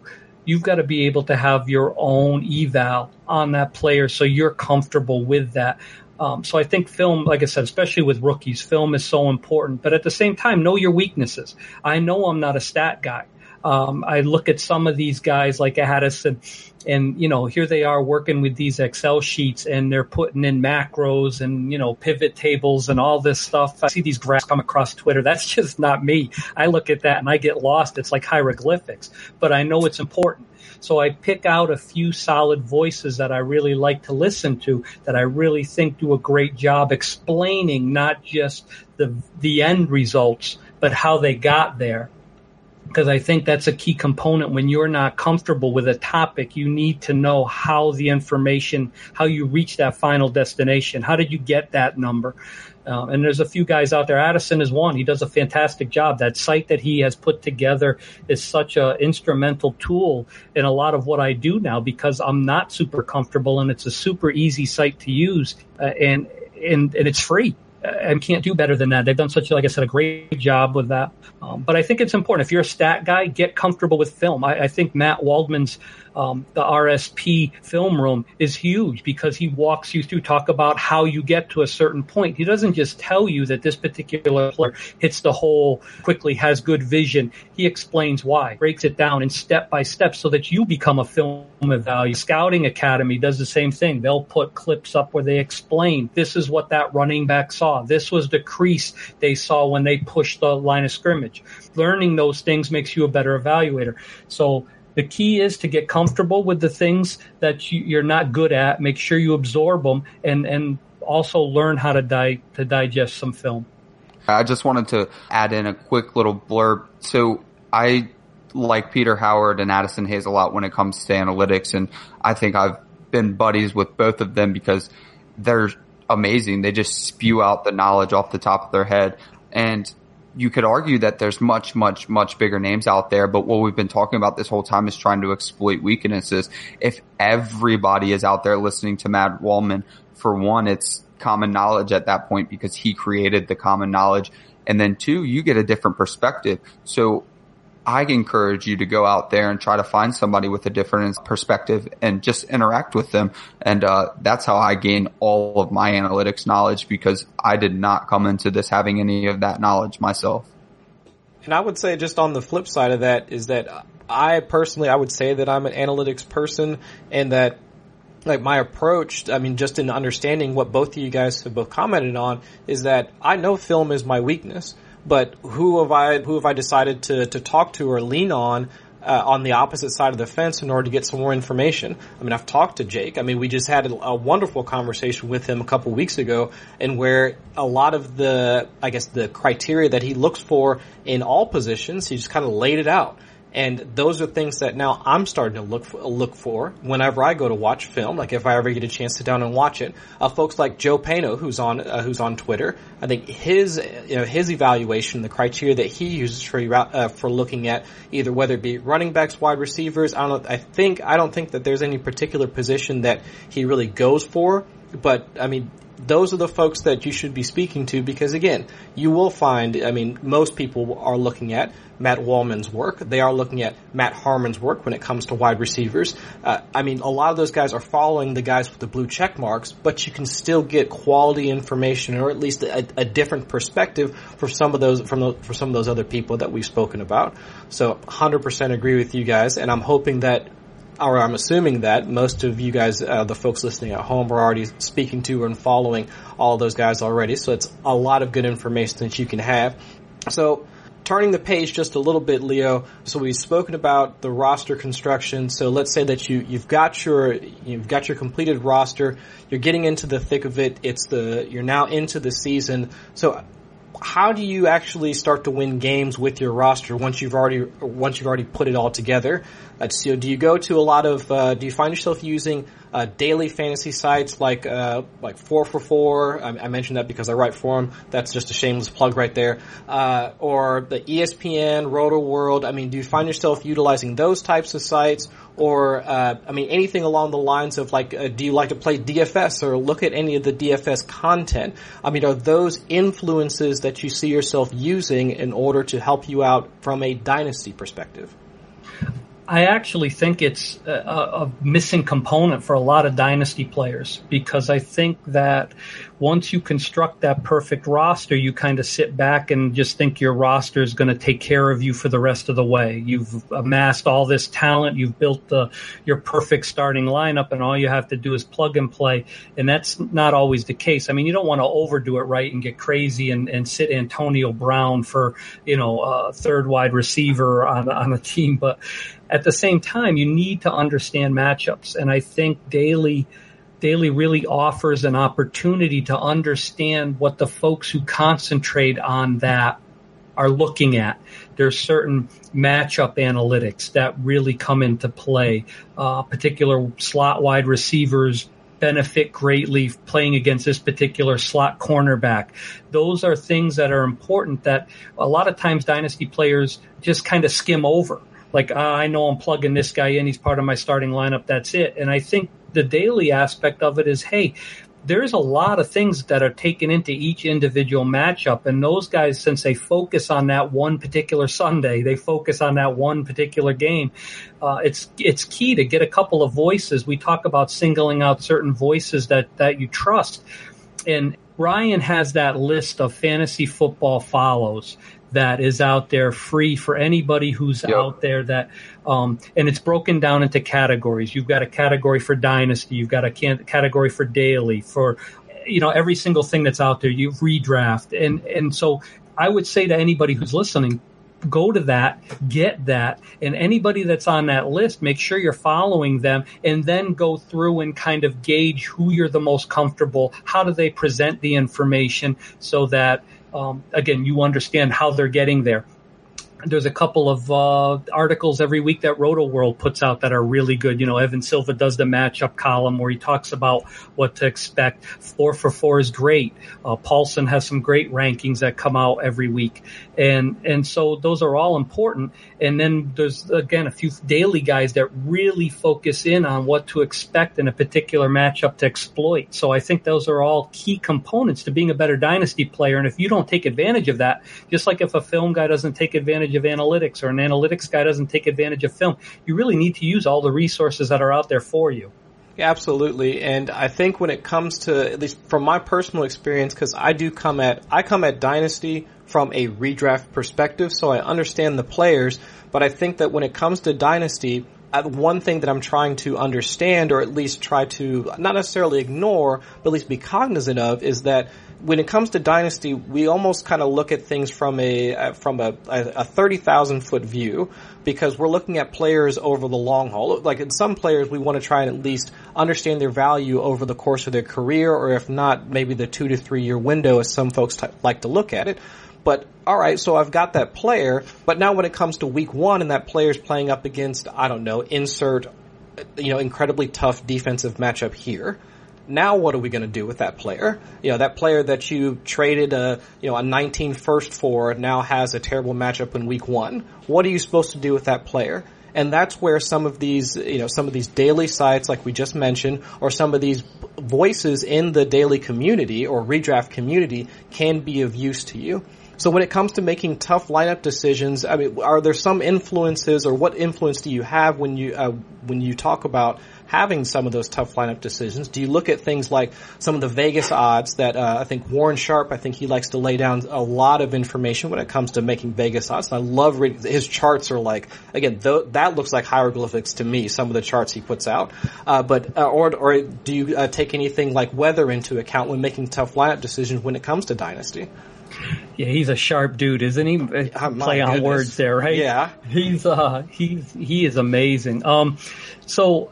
you've got to be able to have your own eval on that player so you're comfortable with that. Um, so I think film, like I said, especially with rookies, film is so important. But at the same time, know your weaknesses. I know I'm not a stat guy. Um, I look at some of these guys like Addison and you know here they are working with these excel sheets and they're putting in macros and you know pivot tables and all this stuff. I see these graphs come across twitter. That's just not me. I look at that and i get lost. It's like hieroglyphics but i know it's important. So i pick out a few solid voices that i really like to listen to that i really think do a great job explaining not just the the end results but how they got there because I think that's a key component when you're not comfortable with a topic. You need to know how the information, how you reach that final destination. How did you get that number? Uh, and there's a few guys out there. Addison is one. He does a fantastic job. That site that he has put together is such an instrumental tool in a lot of what I do now because I'm not super comfortable and it's a super easy site to use uh, and, and, and it's free and can't do better than that. They've done such, like I said, a great job with that. Um, but I think it's important. If you're a stat guy, get comfortable with film. I, I think Matt Waldman's um, the RSP film room is huge because he walks you through, talk about how you get to a certain point. He doesn't just tell you that this particular player hits the hole quickly, has good vision. He explains why, breaks it down in step by step so that you become a film evaluator. Scouting Academy does the same thing. They'll put clips up where they explain this is what that running back saw. This was the crease they saw when they pushed the line of scrimmage. Learning those things makes you a better evaluator. So the key is to get comfortable with the things that you, are not good at. Make sure you absorb them, and and also learn how to di- to digest some film. I just wanted to add in a quick little blurb. So I like Peter Howard and Addison Hayes a lot when it comes to analytics, and I think I've been buddies with both of them because they're amazing. They just spew out the knowledge off the top of their head. And you could argue that there's much, much, much bigger names out there, but what we've been talking about this whole time is trying to exploit weaknesses. If everybody is out there listening to Matt Waldman, for one, it's common knowledge at that point because he created the common knowledge. And then two, you get a different perspective. So I encourage you to go out there and try to find somebody with a different perspective and just interact with them. And uh, that's how I gain all of my analytics knowledge because I did not come into this having any of that knowledge myself. And I would say just on the flip side of that is that I personally, I would say that I'm an analytics person and that like my approach, I mean, just in understanding what both of you guys have both commented on is that I know film is my weakness but who have I who have I decided to to talk to or lean on uh, on the opposite side of the fence in order to get some more information. I mean, I've talked to Jake. I mean, we just had a, a wonderful conversation with him a couple weeks ago, and where a lot of the, I guess, the criteria that he looks for in all positions, he just kind of laid it out. And those are things that now I'm starting to look for, look for whenever I go to watch film. Like if I ever get a chance to sit down and watch it, uh, folks like Joe Pano, who's on uh, who's on Twitter, I think his you know his evaluation, the criteria that he uses for uh, for looking at either whether it be running backs, wide receivers. I don't. I think I don't think that there's any particular position that he really goes for. But I mean, those are the folks that you should be speaking to because again, you will find, I mean, most people are looking at Matt Waldman's work. They are looking at Matt Harmon's work when it comes to wide receivers. Uh, I mean, a lot of those guys are following the guys with the blue check marks, but you can still get quality information or at least a, a different perspective for some of those from the, for some of those other people that we've spoken about. So, 100% agree with you guys, and I'm hoping that or I'm assuming that most of you guys, uh, the folks listening at home, are already speaking to and following all those guys already. So it's a lot of good information that you can have. So turning the page just a little bit, Leo. So we've spoken about the roster construction. So let's say that you you've got your you've got your completed roster. You're getting into the thick of it. It's the you're now into the season. So how do you actually start to win games with your roster once you've already once you've already put it all together? Uh, so do you go to a lot of uh, do you find yourself using uh, daily fantasy sites like uh, like four for four? I, I, mentioned that because I write for them. That's just a shameless plug right there. Uh, or the ESPN, Rotoworld. I mean, do you find yourself utilizing those types of sites? Or uh, I mean anything along the lines of like, uh, do you like to play DFS or look at any of the DFS content? I mean, are those influences that you see yourself using in order to help you out from a dynasty perspective? I actually think it's a, a, missing component for a lot of dynasty players because I think that once you construct that perfect roster, you kind of sit back and just think your roster is going to take care of you for the rest of the way. You've amassed all this talent, you've built the, your perfect starting lineup, and all you have to do is plug and play. And that's not always the case. I mean, you don't want to overdo it right and get crazy and, and sit Antonio Brown for you know a third wide receiver on on a team, but at the same time, you need to understand matchups. And I think daily, daily really offers an opportunity to understand what the folks who concentrate on that are looking at. There's certain matchup analytics that really come into play. Uh, particular slot wide receivers benefit greatly playing against this particular slot cornerback. Those are things that are important that a lot of times dynasty players just kind of skim over like uh, I know I'm plugging this guy in. He's part of my starting lineup. That's it. And I think the daily aspect of it is, hey, there's a lot of things that are taken into each individual matchup. And those guys, since they focus on that one particular Sunday, they focus on that one particular game. Uh, it's, it's key to get a couple of voices. We talk about singling out certain voices that, that you trust. And Ryan has that list of fantasy football follows that is out there free for anybody who's yep. out there that um, and it's broken down into categories you've got a category for dynasty you've got a can- category for daily for you know every single thing that's out there you redraft and and so i would say to anybody who's listening go to that, get that, and anybody that's on that list, make sure you're following them, and then go through and kind of gauge who you're the most comfortable. How do they present the information so that um, again, you understand how they're getting there there's a couple of uh, articles every week that Rotoworld puts out that are really good. You know, Evan Silva does the matchup column where he talks about what to expect. Four for four is great. Uh, Paulson has some great rankings that come out every week, and and so those are all important. And then there's again a few daily guys that really focus in on what to expect in a particular matchup to exploit. So I think those are all key components to being a better dynasty player. And if you don't take advantage of that, just like if a film guy doesn't take advantage advantage of analytics or an analytics guy doesn't take advantage of film. You really need to use all the resources that are out there for you. Absolutely, and I think when it comes to at least from my personal experience, because I do come at I come at Dynasty from a redraft perspective, so I understand the players. But I think that when it comes to Dynasty, uh, one thing that I'm trying to understand, or at least try to not necessarily ignore, but at least be cognizant of, is that when it comes to dynasty, we almost kind of look at things from a uh, from a, a thirty thousand foot view because we're looking at players over the long haul. Like in some players, we want to try and at least understand their value over the course of their career, or if not, maybe the two to three year window, as some folks t- like to look at it. But all right, so I've got that player, but now when it comes to week one and that player's playing up against I don't know, insert you know incredibly tough defensive matchup here now what are we going to do with that player? You know, that player that you traded a, you know, a 19 first for now has a terrible matchup in week one. What are you supposed to do with that player? And that's where some of these, you know, some of these daily sites, like we just mentioned, or some of these voices in the daily community or redraft community can be of use to you. So when it comes to making tough lineup decisions, I mean, are there some influences or what influence do you have when you, uh, when you talk about having some of those tough lineup decisions? Do you look at things like some of the Vegas odds that uh, I think Warren Sharp, I think he likes to lay down a lot of information when it comes to making Vegas odds. And I love reading his charts are like again th- that looks like hieroglyphics to me. Some of the charts he puts out, uh, but uh, or or do you uh, take anything like weather into account when making tough lineup decisions when it comes to dynasty? Yeah, he's a sharp dude, isn't he? Oh, my Play on goodness. words there, right? Yeah. He's uh he's he is amazing. Um so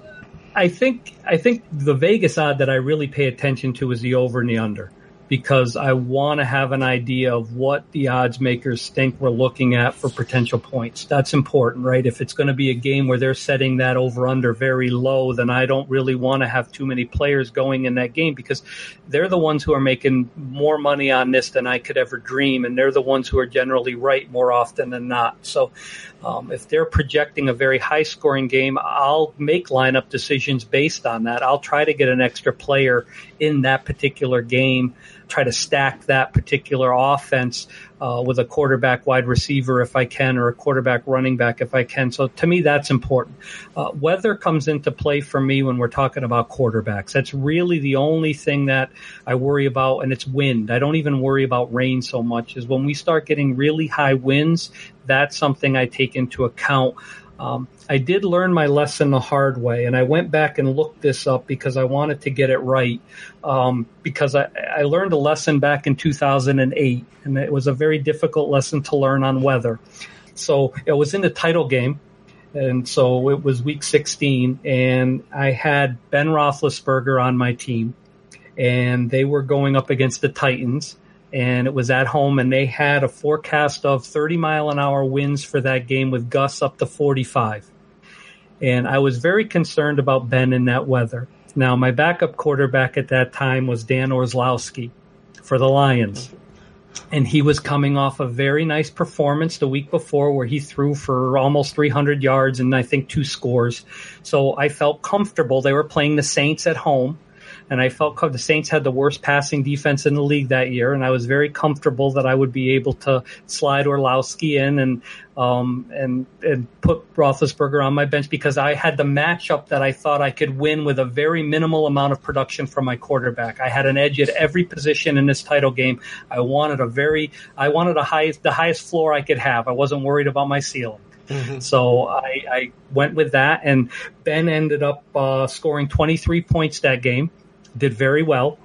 I think I think the Vegas odd that I really pay attention to is the over and the under because I want to have an idea of what the odds makers think we're looking at for potential points. That's important, right? If it's going to be a game where they're setting that over under very low, then I don't really want to have too many players going in that game because they're the ones who are making more money on this than I could ever dream. And they're the ones who are generally right more often than not. So, um, if they're projecting a very high scoring game, I'll make lineup decisions based on that. I'll try to get an extra player in that particular game, try to stack that particular offense uh, with a quarterback wide receiver if I can, or a quarterback running back if I can. So to me, that's important. Uh, weather comes into play for me when we're talking about quarterbacks. That's really the only thing that I worry about, and it's wind. I don't even worry about rain so much. Is when we start getting really high winds, that's something I take into account. Um, I did learn my lesson the hard way, and I went back and looked this up because I wanted to get it right. Um, because I, I learned a lesson back in 2008, and it was a very difficult lesson to learn on weather. So it was in the title game, and so it was week 16, and I had Ben Roethlisberger on my team, and they were going up against the Titans and it was at home and they had a forecast of 30 mile an hour winds for that game with gusts up to 45. And I was very concerned about Ben in that weather. Now my backup quarterback at that time was Dan Orlovsky for the Lions. And he was coming off a very nice performance the week before where he threw for almost 300 yards and I think two scores. So I felt comfortable. They were playing the Saints at home and I felt the Saints had the worst passing defense in the league that year, and I was very comfortable that I would be able to slide Orlovsky in and um, and and put Roethlisberger on my bench because I had the matchup that I thought I could win with a very minimal amount of production from my quarterback. I had an edge at every position in this title game. I wanted a very I wanted a highest the highest floor I could have. I wasn't worried about my ceiling. So I, I went with that, and Ben ended up uh, scoring 23 points that game did very well,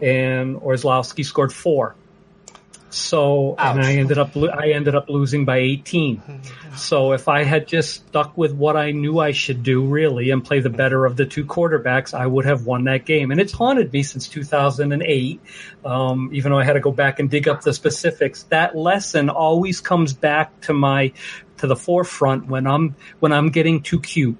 and Orlovsky scored four. So and I ended up I ended up losing by 18. So if I had just stuck with what I knew I should do really and play the better of the two quarterbacks, I would have won that game. And it's haunted me since 2008. Um, even though I had to go back and dig up the specifics, that lesson always comes back to my to the forefront when I'm when I'm getting too cute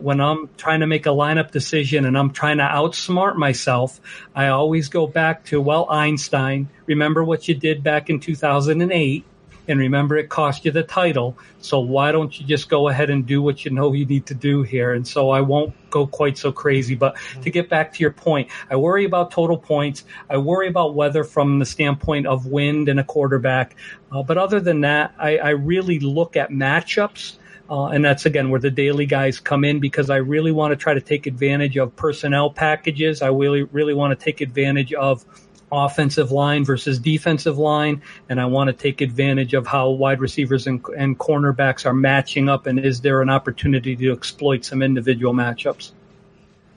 when I'm trying to make a lineup decision and I'm trying to outsmart myself, I always go back to, well, Einstein, remember what you did back in 2008 and remember it cost you the title. So why don't you just go ahead and do what you know you need to do here? And so I won't go quite so crazy. But to get back to your point, I worry about total points. I worry about weather from the standpoint of wind and a quarterback. Uh, but other than that, I, I really look at matchups. Uh, and that's again where the daily guys come in because I really want to try to take advantage of personnel packages. I really, really want to take advantage of offensive line versus defensive line, and I want to take advantage of how wide receivers and, and cornerbacks are matching up, and is there an opportunity to exploit some individual matchups?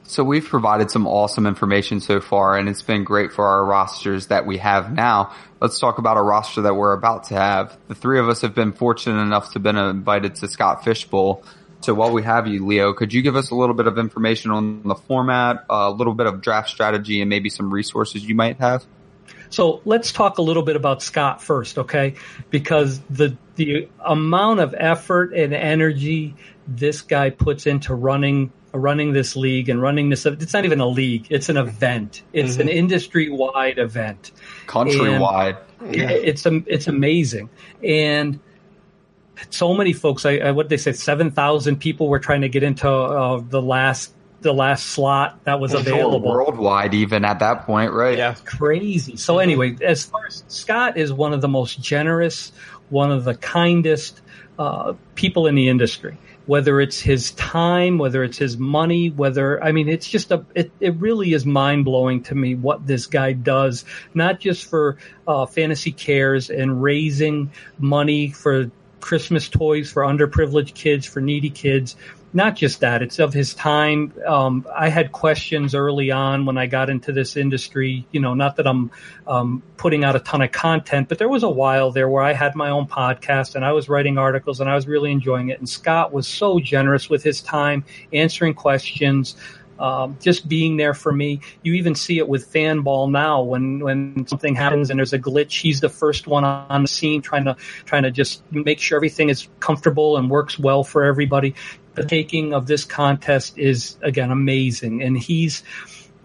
So we've provided some awesome information so far and it's been great for our rosters that we have now. Let's talk about a roster that we're about to have. The three of us have been fortunate enough to have been invited to Scott Fish Bowl. So while we have you, Leo, could you give us a little bit of information on the format, a little bit of draft strategy and maybe some resources you might have? So let's talk a little bit about Scott first, okay? Because the the amount of effort and energy this guy puts into running running this league and running this it's not even a league, it's an event. It's an industry wide event. Countrywide. It's am- it's amazing. And so many folks. I, I what they say, seven thousand people were trying to get into uh, the last the last slot that was available worldwide, even at that point, right? Yeah. crazy. So anyway, as far as Scott is one of the most generous, one of the kindest uh, people in the industry. Whether it's his time, whether it's his money, whether I mean, it's just a it, it really is mind blowing to me what this guy does. Not just for uh, Fantasy Cares and raising money for Christmas toys for underprivileged kids, for needy kids, not just that, it's of his time. Um, I had questions early on when I got into this industry. You know, not that I'm um, putting out a ton of content, but there was a while there where I had my own podcast and I was writing articles and I was really enjoying it. And Scott was so generous with his time, answering questions. Um, just being there for me. You even see it with Fanball now when when something happens and there's a glitch. He's the first one on the scene, trying to trying to just make sure everything is comfortable and works well for everybody the taking of this contest is again amazing, and he's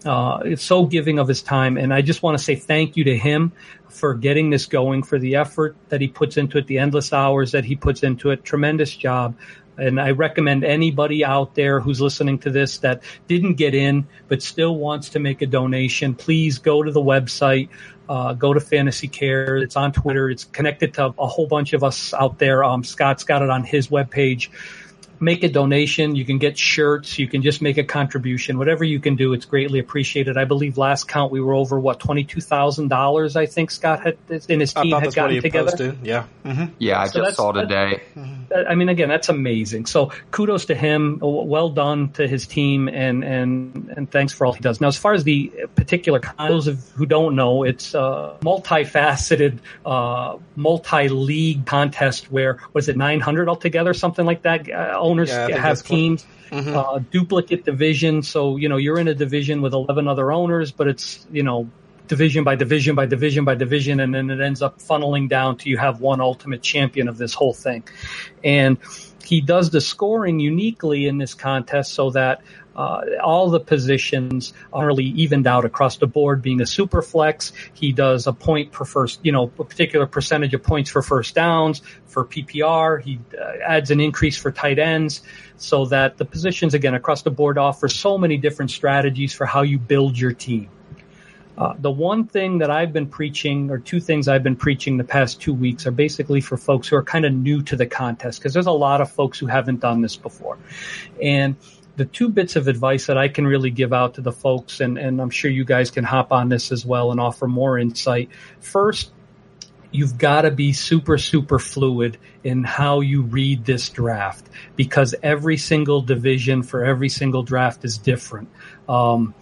uh, so giving of his time. And I just want to say thank you to him for getting this going, for the effort that he puts into it, the endless hours that he puts into it. Tremendous job. And I recommend anybody out there who's listening to this that didn't get in but still wants to make a donation, please go to the website. Uh, go to Fantasy Care. It's on Twitter. It's connected to a whole bunch of us out there. Um, Scott's got it on his webpage make a donation. You can get shirts. You can just make a contribution. Whatever you can do, it's greatly appreciated. I believe last count we were over what twenty two thousand dollars. I think Scott had in his team had gotten together. Posted. Yeah, mm-hmm. yeah, I so just saw today. I mean, again, that's amazing. So kudos to him. Well done to his team, and and and thanks for all he does. Now, as far as the particular, those of who don't know, it's a multifaceted, uh, multi-league contest where was it nine hundred altogether, something like that. Uh, owners yeah, have teams. Mm-hmm. Uh, duplicate division. So, you know, you're in a division with 11 other owners, but it's, you know, division by division by division by division. And then it ends up funneling down to you have one ultimate champion of this whole thing. And he does the scoring uniquely in this contest so that uh, all the positions are really evened out across the board. Being a super flex, he does a point per first, you know, a particular percentage of points for first downs. For PPR, he uh, adds an increase for tight ends so that the positions again across the board offer so many different strategies for how you build your team. Uh, the one thing that I've been preaching, or two things I've been preaching the past two weeks, are basically for folks who are kind of new to the contest, because there's a lot of folks who haven't done this before. And the two bits of advice that I can really give out to the folks, and, and I'm sure you guys can hop on this as well and offer more insight. First, you've got to be super, super fluid in how you read this draft because every single division for every single draft is different. Um,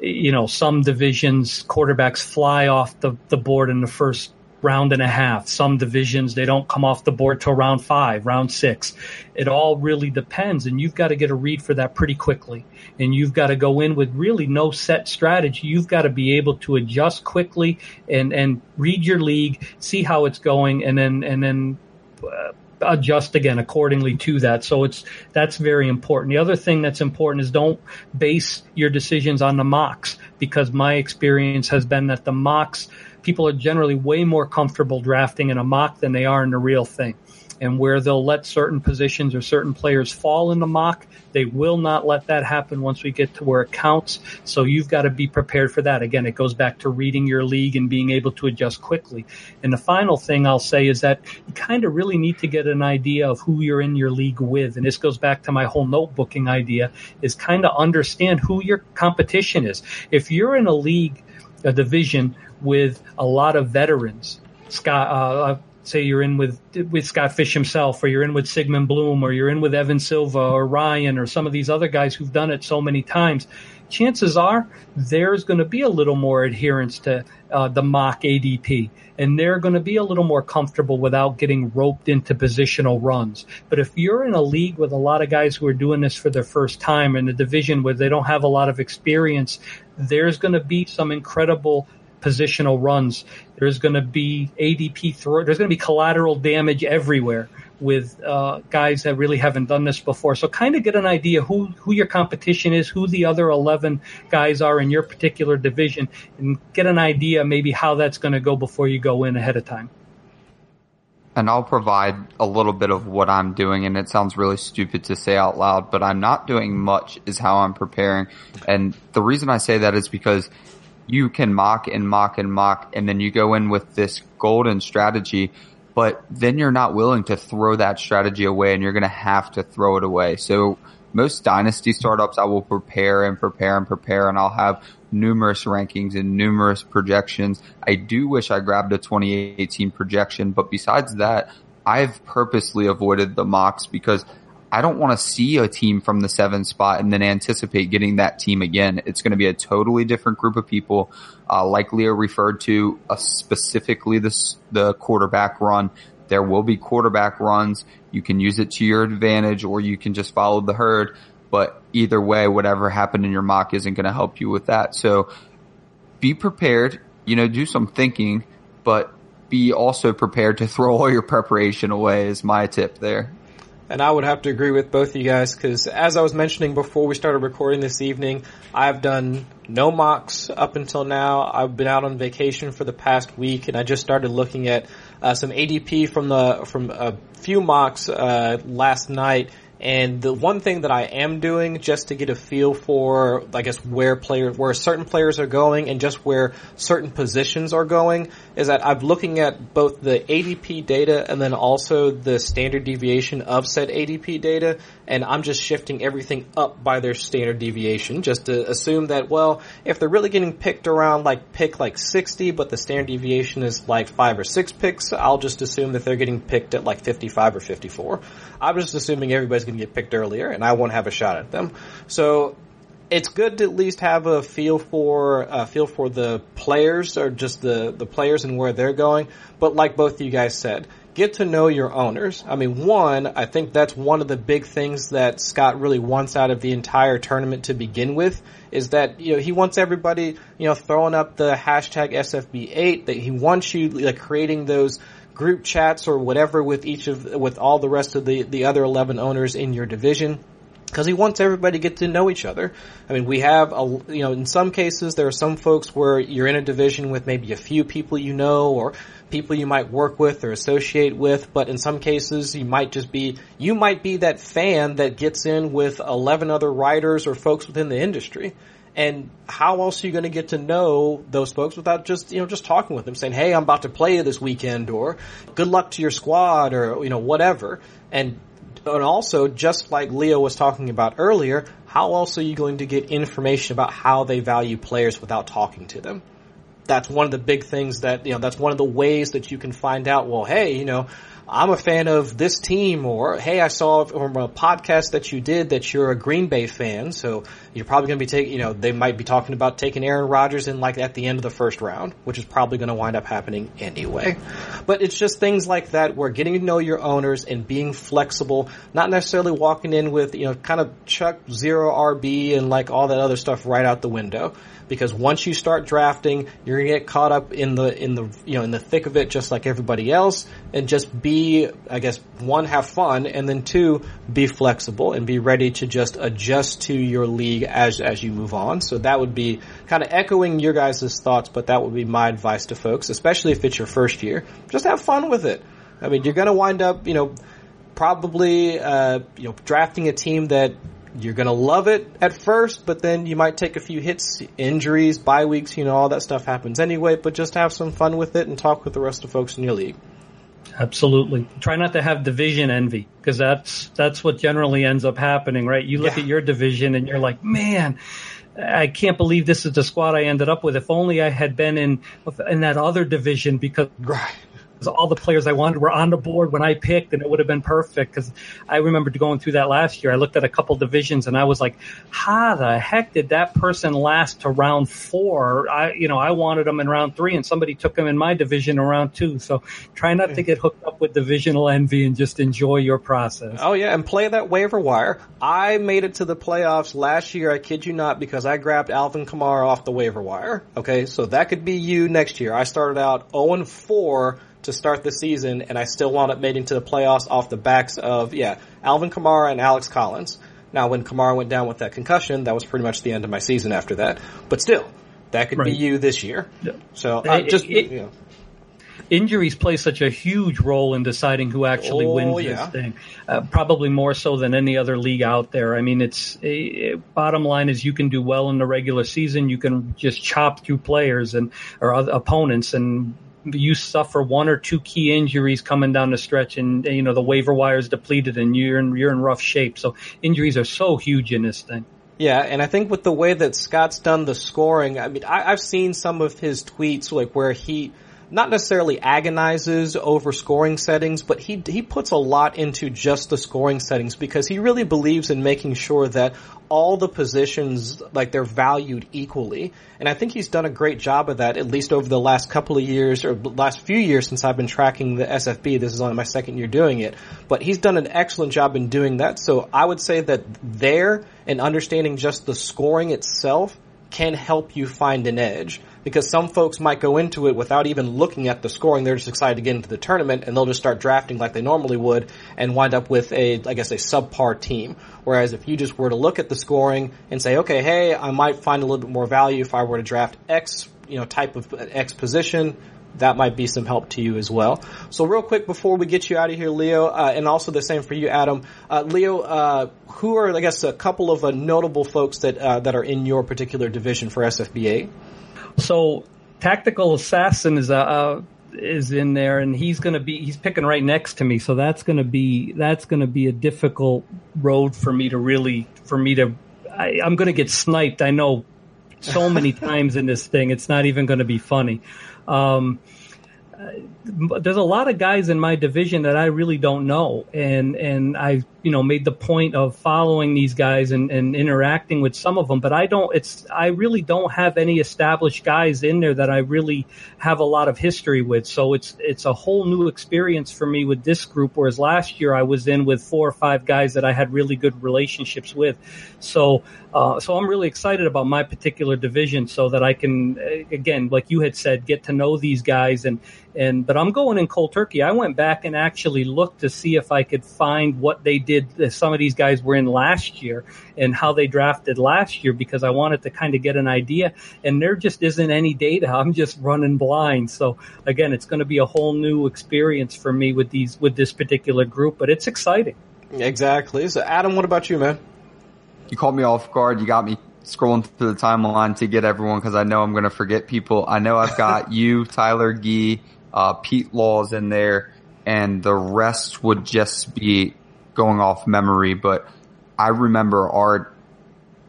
you know, some divisions quarterbacks fly off the, the board in the first round and a half. Some divisions, they don't come off the board till round five, round six. It all really depends. And you've got to get a read for that pretty quickly. And you've got to go in with really no set strategy. You've got to be able to adjust quickly and, and read your league, see how it's going, and then, and then, uh, adjust again accordingly to that. So it's that's very important. The other thing that's important is don't base your decisions on the mocks because my experience has been that the mocks people are generally way more comfortable drafting in a mock than they are in the real thing. And where they'll let certain positions or certain players fall in the mock, they will not let that happen once we get to where it counts. So you've got to be prepared for that. Again, it goes back to reading your league and being able to adjust quickly. And the final thing I'll say is that you kind of really need to get an idea of who you're in your league with. And this goes back to my whole notebooking idea is kind of understand who your competition is. If you're in a league, a division with a lot of veterans. Scott, uh, uh, say you're in with with Scott Fish himself, or you're in with Sigmund Bloom, or you're in with Evan Silva or Ryan, or some of these other guys who've done it so many times. Chances are there's going to be a little more adherence to uh, the mock ADP, and they're going to be a little more comfortable without getting roped into positional runs. But if you're in a league with a lot of guys who are doing this for their first time in a division where they don't have a lot of experience, there's going to be some incredible positional runs. There's going to be ADP throw. There's going to be collateral damage everywhere with uh, guys that really haven't done this before. So kind of get an idea who who your competition is, who the other 11 guys are in your particular division, and get an idea maybe how that's going to go before you go in ahead of time. and I'll provide a little bit of what I'm doing and it sounds really stupid to say out loud, but I'm not doing much is how I'm preparing. And the reason I say that is because you can mock and mock and mock and then you go in with this golden strategy, but then you're not willing to throw that strategy away and you're going to have to throw it away. So most dynasty startups I will prepare and prepare and prepare and I'll have numerous rankings and numerous projections. I do wish I grabbed a 2018 projection, but besides that, I've purposely avoided the mocks because I don't want to see a team from the seven spot and then anticipate getting that team again. It's going to be a totally different group of people. Uh, like Leo referred to, uh, specifically this, the quarterback run. There will be quarterback runs. You can use it to your advantage or you can just follow the herd. But either way, whatever happened in your mock isn't going to help you with that. So be prepared, you know, do some thinking, but be also prepared to throw all your preparation away is my tip there. And I would have to agree with both of you guys because as I was mentioning before we started recording this evening, I've done no mocks up until now. I've been out on vacation for the past week and I just started looking at uh, some ADP from the, from a few mocks, uh, last night and the one thing that I am doing just to get a feel for, I guess, where players, where certain players are going and just where certain positions are going is that I'm looking at both the ADP data and then also the standard deviation of said ADP data and I'm just shifting everything up by their standard deviation just to assume that, well, if they're really getting picked around like pick like 60 but the standard deviation is like 5 or 6 picks, I'll just assume that they're getting picked at like 55 or 54. I'm just assuming everybody's going to get picked earlier, and I won't have a shot at them. So it's good to at least have a feel for a feel for the players or just the the players and where they're going. But like both of you guys said, get to know your owners. I mean, one, I think that's one of the big things that Scott really wants out of the entire tournament to begin with is that, you know, he wants everybody, you know, throwing up the hashtag SFB8, that he wants you like creating those group chats or whatever with each of with all the rest of the the other 11 owners in your division because he wants everybody to get to know each other. I mean, we have a, you know, in some cases there are some folks where you're in a division with maybe a few people you know or people you might work with or associate with, but in some cases you might just be, you might be that fan that gets in with 11 other writers or folks within the industry. And how else are you going to get to know those folks without just, you know, just talking with them saying, Hey, I'm about to play this weekend or good luck to your squad or, you know, whatever. And, and also just like Leo was talking about earlier, how else are you going to get information about how they value players without talking to them? That's one of the big things that, you know, that's one of the ways that you can find out, well, hey, you know, I'm a fan of this team or, hey, I saw from a podcast that you did that you're a Green Bay fan. So you're probably going to be taking, you know, they might be talking about taking Aaron Rodgers in like at the end of the first round, which is probably going to wind up happening anyway. But it's just things like that where getting to know your owners and being flexible, not necessarily walking in with, you know, kind of chuck zero RB and like all that other stuff right out the window because once you start drafting, you're gonna get caught up in the in the you know in the thick of it, just like everybody else, and just be, I guess, one have fun, and then two be flexible and be ready to just adjust to your league as as you move on. So that would be kind of echoing your guys' thoughts, but that would be my advice to folks, especially if it's your first year. Just have fun with it. I mean, you're gonna wind up, you know, probably uh, you know drafting a team that you're gonna love it at first, but then you might take a few hits, injuries, bye weeks, you know, all that stuff happens anyway, but just have some fun with it and talk with the rest of folks in your league. Absolutely. Try not to have division envy because that's, that's what generally ends up happening, right? You look Yeah. at your division and you're like, man, I can't believe this is the squad I ended up with. If only I had been in, in that other division because Right. All the players I wanted were on the board when I picked and it would have been perfect because I remember going through that last year. I looked at a couple divisions and I was like, how the heck did that person last to round four? I, you know, I wanted them in round three and somebody took them in my division in round two. So try not to hmm. get hooked up with divisional envy and just enjoy your process. Oh yeah, and play that waiver wire. I made it to the playoffs last year, I kid you not, because I grabbed Alvin Kamara off the waiver wire. Okay, so that could be you next year. I started out 0 and 4 to start the season, and I still wound up making to the playoffs off the backs of, yeah, Alvin Kamara and Alex Collins. Now when Kamara went down with that concussion, that was pretty much the end of my season after that. But still, that could be you this year. Yeah. So uh, It- just, it- you know. injuries play such a huge role in deciding who actually Oh, wins yeah. this thing. Uh, probably more so than any other league out there. I mean, it's eh, bottom line is you can do well in the regular season. You can just chop through players and or other opponents and you suffer one or two key injuries coming down the stretch and you know the waiver wire is depleted and you're in, you're in rough shape. So injuries are so huge in this thing. Yeah, and I think with the way that Scott's done the scoring, I mean, I, I've seen some of his tweets like where he not necessarily agonizes over scoring settings, but he he puts a lot into just the scoring settings because he really believes in making sure that all the positions like they're valued equally. And I think he's done a great job of that at least over the last couple of years or last few years since I've been tracking the SFB. This is only my second year doing it, but he's done an excellent job in doing that. So I would say that there and understanding just the scoring itself can help you find an edge because some folks might go into it without even looking at the scoring. They're just excited to get into the tournament and they'll just start drafting like they normally would and wind up with a, I guess, a subpar team. Whereas if you just were to look at the scoring and say, okay, hey, I might find a little bit more value if I were to draft X, you know, type of X position, that might be some help to you as well. So real quick before we get you out of here, Leo, uh, and also the same for you, Adam. Uh, Leo, uh, who are I guess a couple of uh, notable folks that uh, that are in your particular division for SFB8? So tactical assassin is uh, uh is in there, and he's going to be he's picking right next to me. So that's going to be that's going to be a difficult road for me to really for me to. I, I'm going to get sniped. I know so many times in this thing. It's not even going to be funny. Um, there's a lot of guys in my division that I really don't know, and and I you know made the point of following these guys and, and interacting with some of them, but I don't. It's I really don't have any established guys in there that I really have a lot of history with. So it's it's a whole new experience for me with this group. Whereas last year I was in with four or five guys that I had really good relationships with. So uh, so I'm really excited about my particular division, so that I can uh, again, like you had said, get to know these guys and and but I'm going in cold turkey. I went back and actually looked to see if I could find what they did. Some of these guys were in last year and how they drafted last year because I wanted to kind of get an idea. And there just isn't any data. I'm just running blind. So again, it's going to be a whole new experience for me with these with this particular group. But it's exciting. Exactly. So Adam, what about you, man? You caught me off guard. You got me scrolling through the timeline to get everyone because I know I'm going to forget people. I know I've got you, Tyler Gee, uh, Pete Laws in there, and the rest would just be going off memory. But I remember our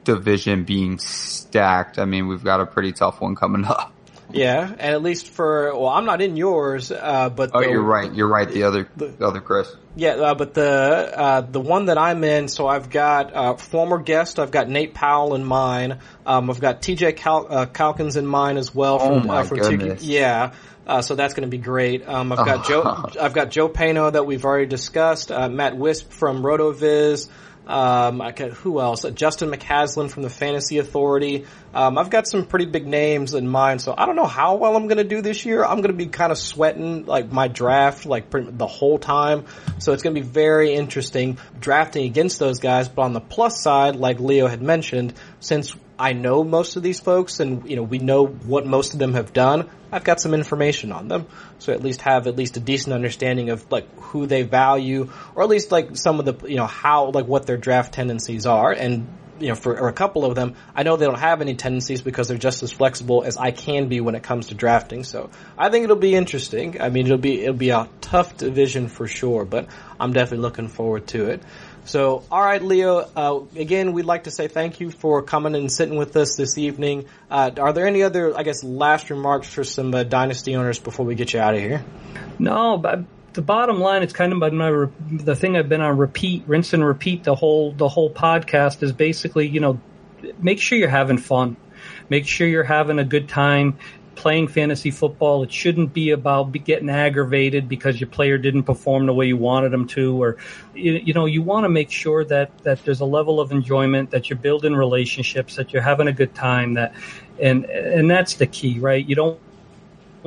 division being stacked. I mean, we've got a pretty tough one coming up. Yeah, and at least for well, I'm not in yours, uh, but Oh, the- you're right. You're right. The other, the other Chris. Yeah, uh, but the uh, the one that I'm in, so I've got uh, former guest, I've got Nate Powell in mine. Um, I've got TJ Cal- uh, Calkins in mine as well. Oh From, my uh, from Tiki- goodness. yeah. Uh, so that's going to be great. Um, I've got Oh. Joe, I've got Joe Pano that we've already discussed. Uh, Matt Wisp from RotoViz. Um, who else? Uh, Justin McCaslin from the Fantasy Authority. Um, I've got some pretty big names in mind, so I don't know how well I'm going to do this year. I'm going to be kind of sweating like my draft like the whole time, so it's going to be very interesting drafting against those guys. But on the plus side, like Leo had mentioned, since I know most of these folks and you know we know what most of them have done, I've got some information on them. So at least have at least a decent understanding of like who they value or at least like some of the you know how like what their draft tendencies are and you know for or a couple of them I know they don't have any tendencies because they're just as flexible as I can be when it comes to drafting. So I think it'll be interesting. I mean it'll be it'll be a tough division for sure, but I'm definitely looking forward to it. So, all right, Leo. Uh, again, we'd like to say thank you for coming and sitting with us this evening. Uh, are there any other, I guess, last remarks for some uh, dynasty owners before we get you out of here? No, but the bottom line, it's kind of been my the thing I've been on repeat, rinse and repeat the whole the whole podcast is basically you know make sure you're having fun, make sure you're having a good time playing fantasy football. It shouldn't be about be getting aggravated because your player didn't perform the way you wanted them to, or you, you know you want to make sure that that there's a level of enjoyment, that you're building relationships, that you're having a good time, that and and that's the key, right? You don't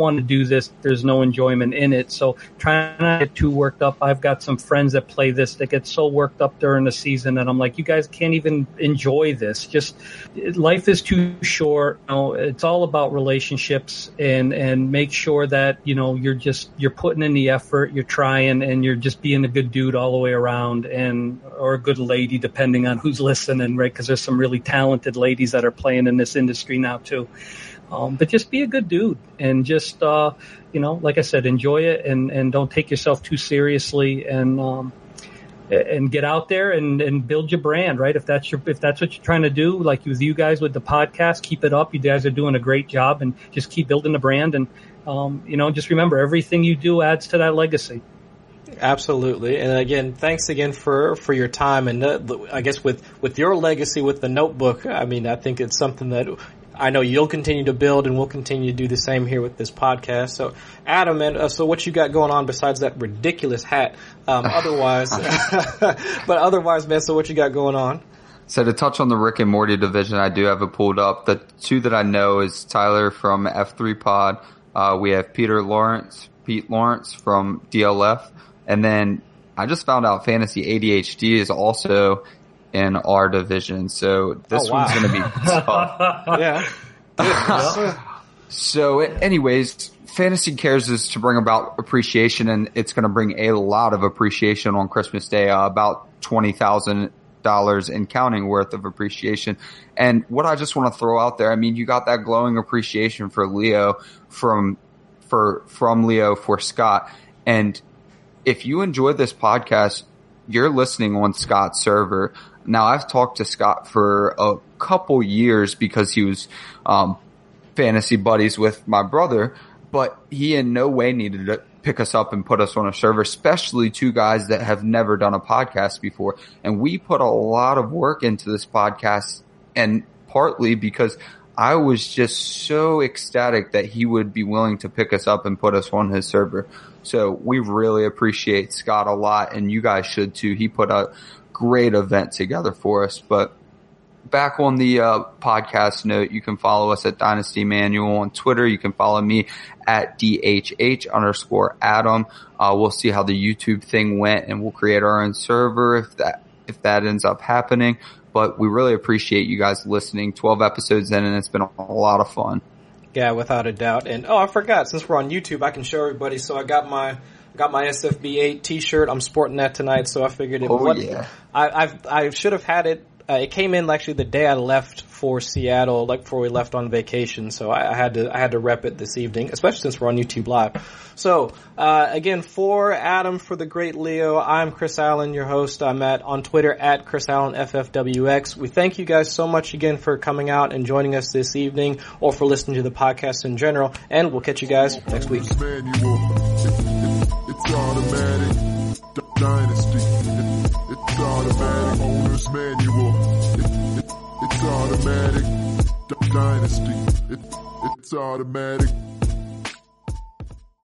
want to do this, there's no enjoyment in it. So try not to get too worked up. I've got some friends that play this that get so worked up during the season and I'm like, you guys can't even enjoy this. Just life is too short. You know, it's all about relationships and, and make sure that, you know, you're just, you're putting in the effort, you're trying and you're just being a good dude all the way around and, or a good lady, depending on who's listening, right? Cause there's some really talented ladies that are playing in this industry now too. Um, but just be a good dude and just, uh, you know, like I said, enjoy it and, and don't take yourself too seriously and, um, and get out there and, and build your brand, right? If that's your, if that's what you're trying to do, like with you guys with the podcast, keep it up. You guys are doing a great job and just keep building the brand. And, um, you know, just remember everything you do adds to that legacy. Absolutely, and again, thanks again for for your time. And uh, I guess with with your legacy with the notebook, I mean, I think it's something that I know you'll continue to build, and we'll continue to do the same here with this podcast. So, Adam, and uh, so what you got going on besides that ridiculous hat? Um, otherwise, but otherwise, man, so what you got going on? So to touch on the Rick and Morty division, I do have it pulled up. The two that I know is Tyler from F3 Pod. Uh, we have Peter Lawrence, Pete Lawrence from DLF, and then I just found out Fantasy ADHD is also in our division. So this oh, wow. one's going to be tough. yeah. so anyways, Fantasy Cares is to bring about appreciation and it's going to bring a lot of appreciation on Christmas Day, uh, about 20,000 dollars and counting worth of appreciation. And what I just want to throw out there, I mean, you got that glowing appreciation for Leo from, for, from Leo for Scott. And if you enjoy this podcast, you're listening on Scott's server. Now I've talked to Scott for a couple years because he was, um, fantasy buddies with my brother, but he in no way needed to pick us up and put us on a server, especially two guys that have never done a podcast before. And we put a lot of work into this podcast and partly because I was just so ecstatic that he would be willing to pick us up and put us on his server. So we really appreciate Scott a lot and you guys should too. He put a great event together for us, but back on the uh, podcast note, you can follow us at Dynasty Manual on Twitter. You can follow me at DHH underscore Adam. Uh, we'll see how the YouTube thing went and we'll create our own server if that, if that ends up happening. But we really appreciate you guys listening. 12 episodes in and it's been a lot of fun. Yeah, without a doubt. And oh, I forgot, since we're on YouTube, I can show everybody. So I got my, got my SFB8 t-shirt. I'm sporting that tonight, so I figured it. Oh, what, yeah. I, I've, I should have had it uh, it came in actually the day I left for Seattle, like before we left on vacation. So I, I, had to I had to rep it this evening, especially since we're on YouTube Live. So uh, again, for Adam, for the great Leo, I'm Chris Allen, your host. I'm at on Twitter at Chris Allen FFWX. We thank you guys so much again for coming out and joining us this evening, or for listening to the podcast in general. And we'll catch you guys next week. It's automatic. Dynasty. It, It's automatic. Owner's manual. It, it, it's automatic. Dynasty. It, it's automatic.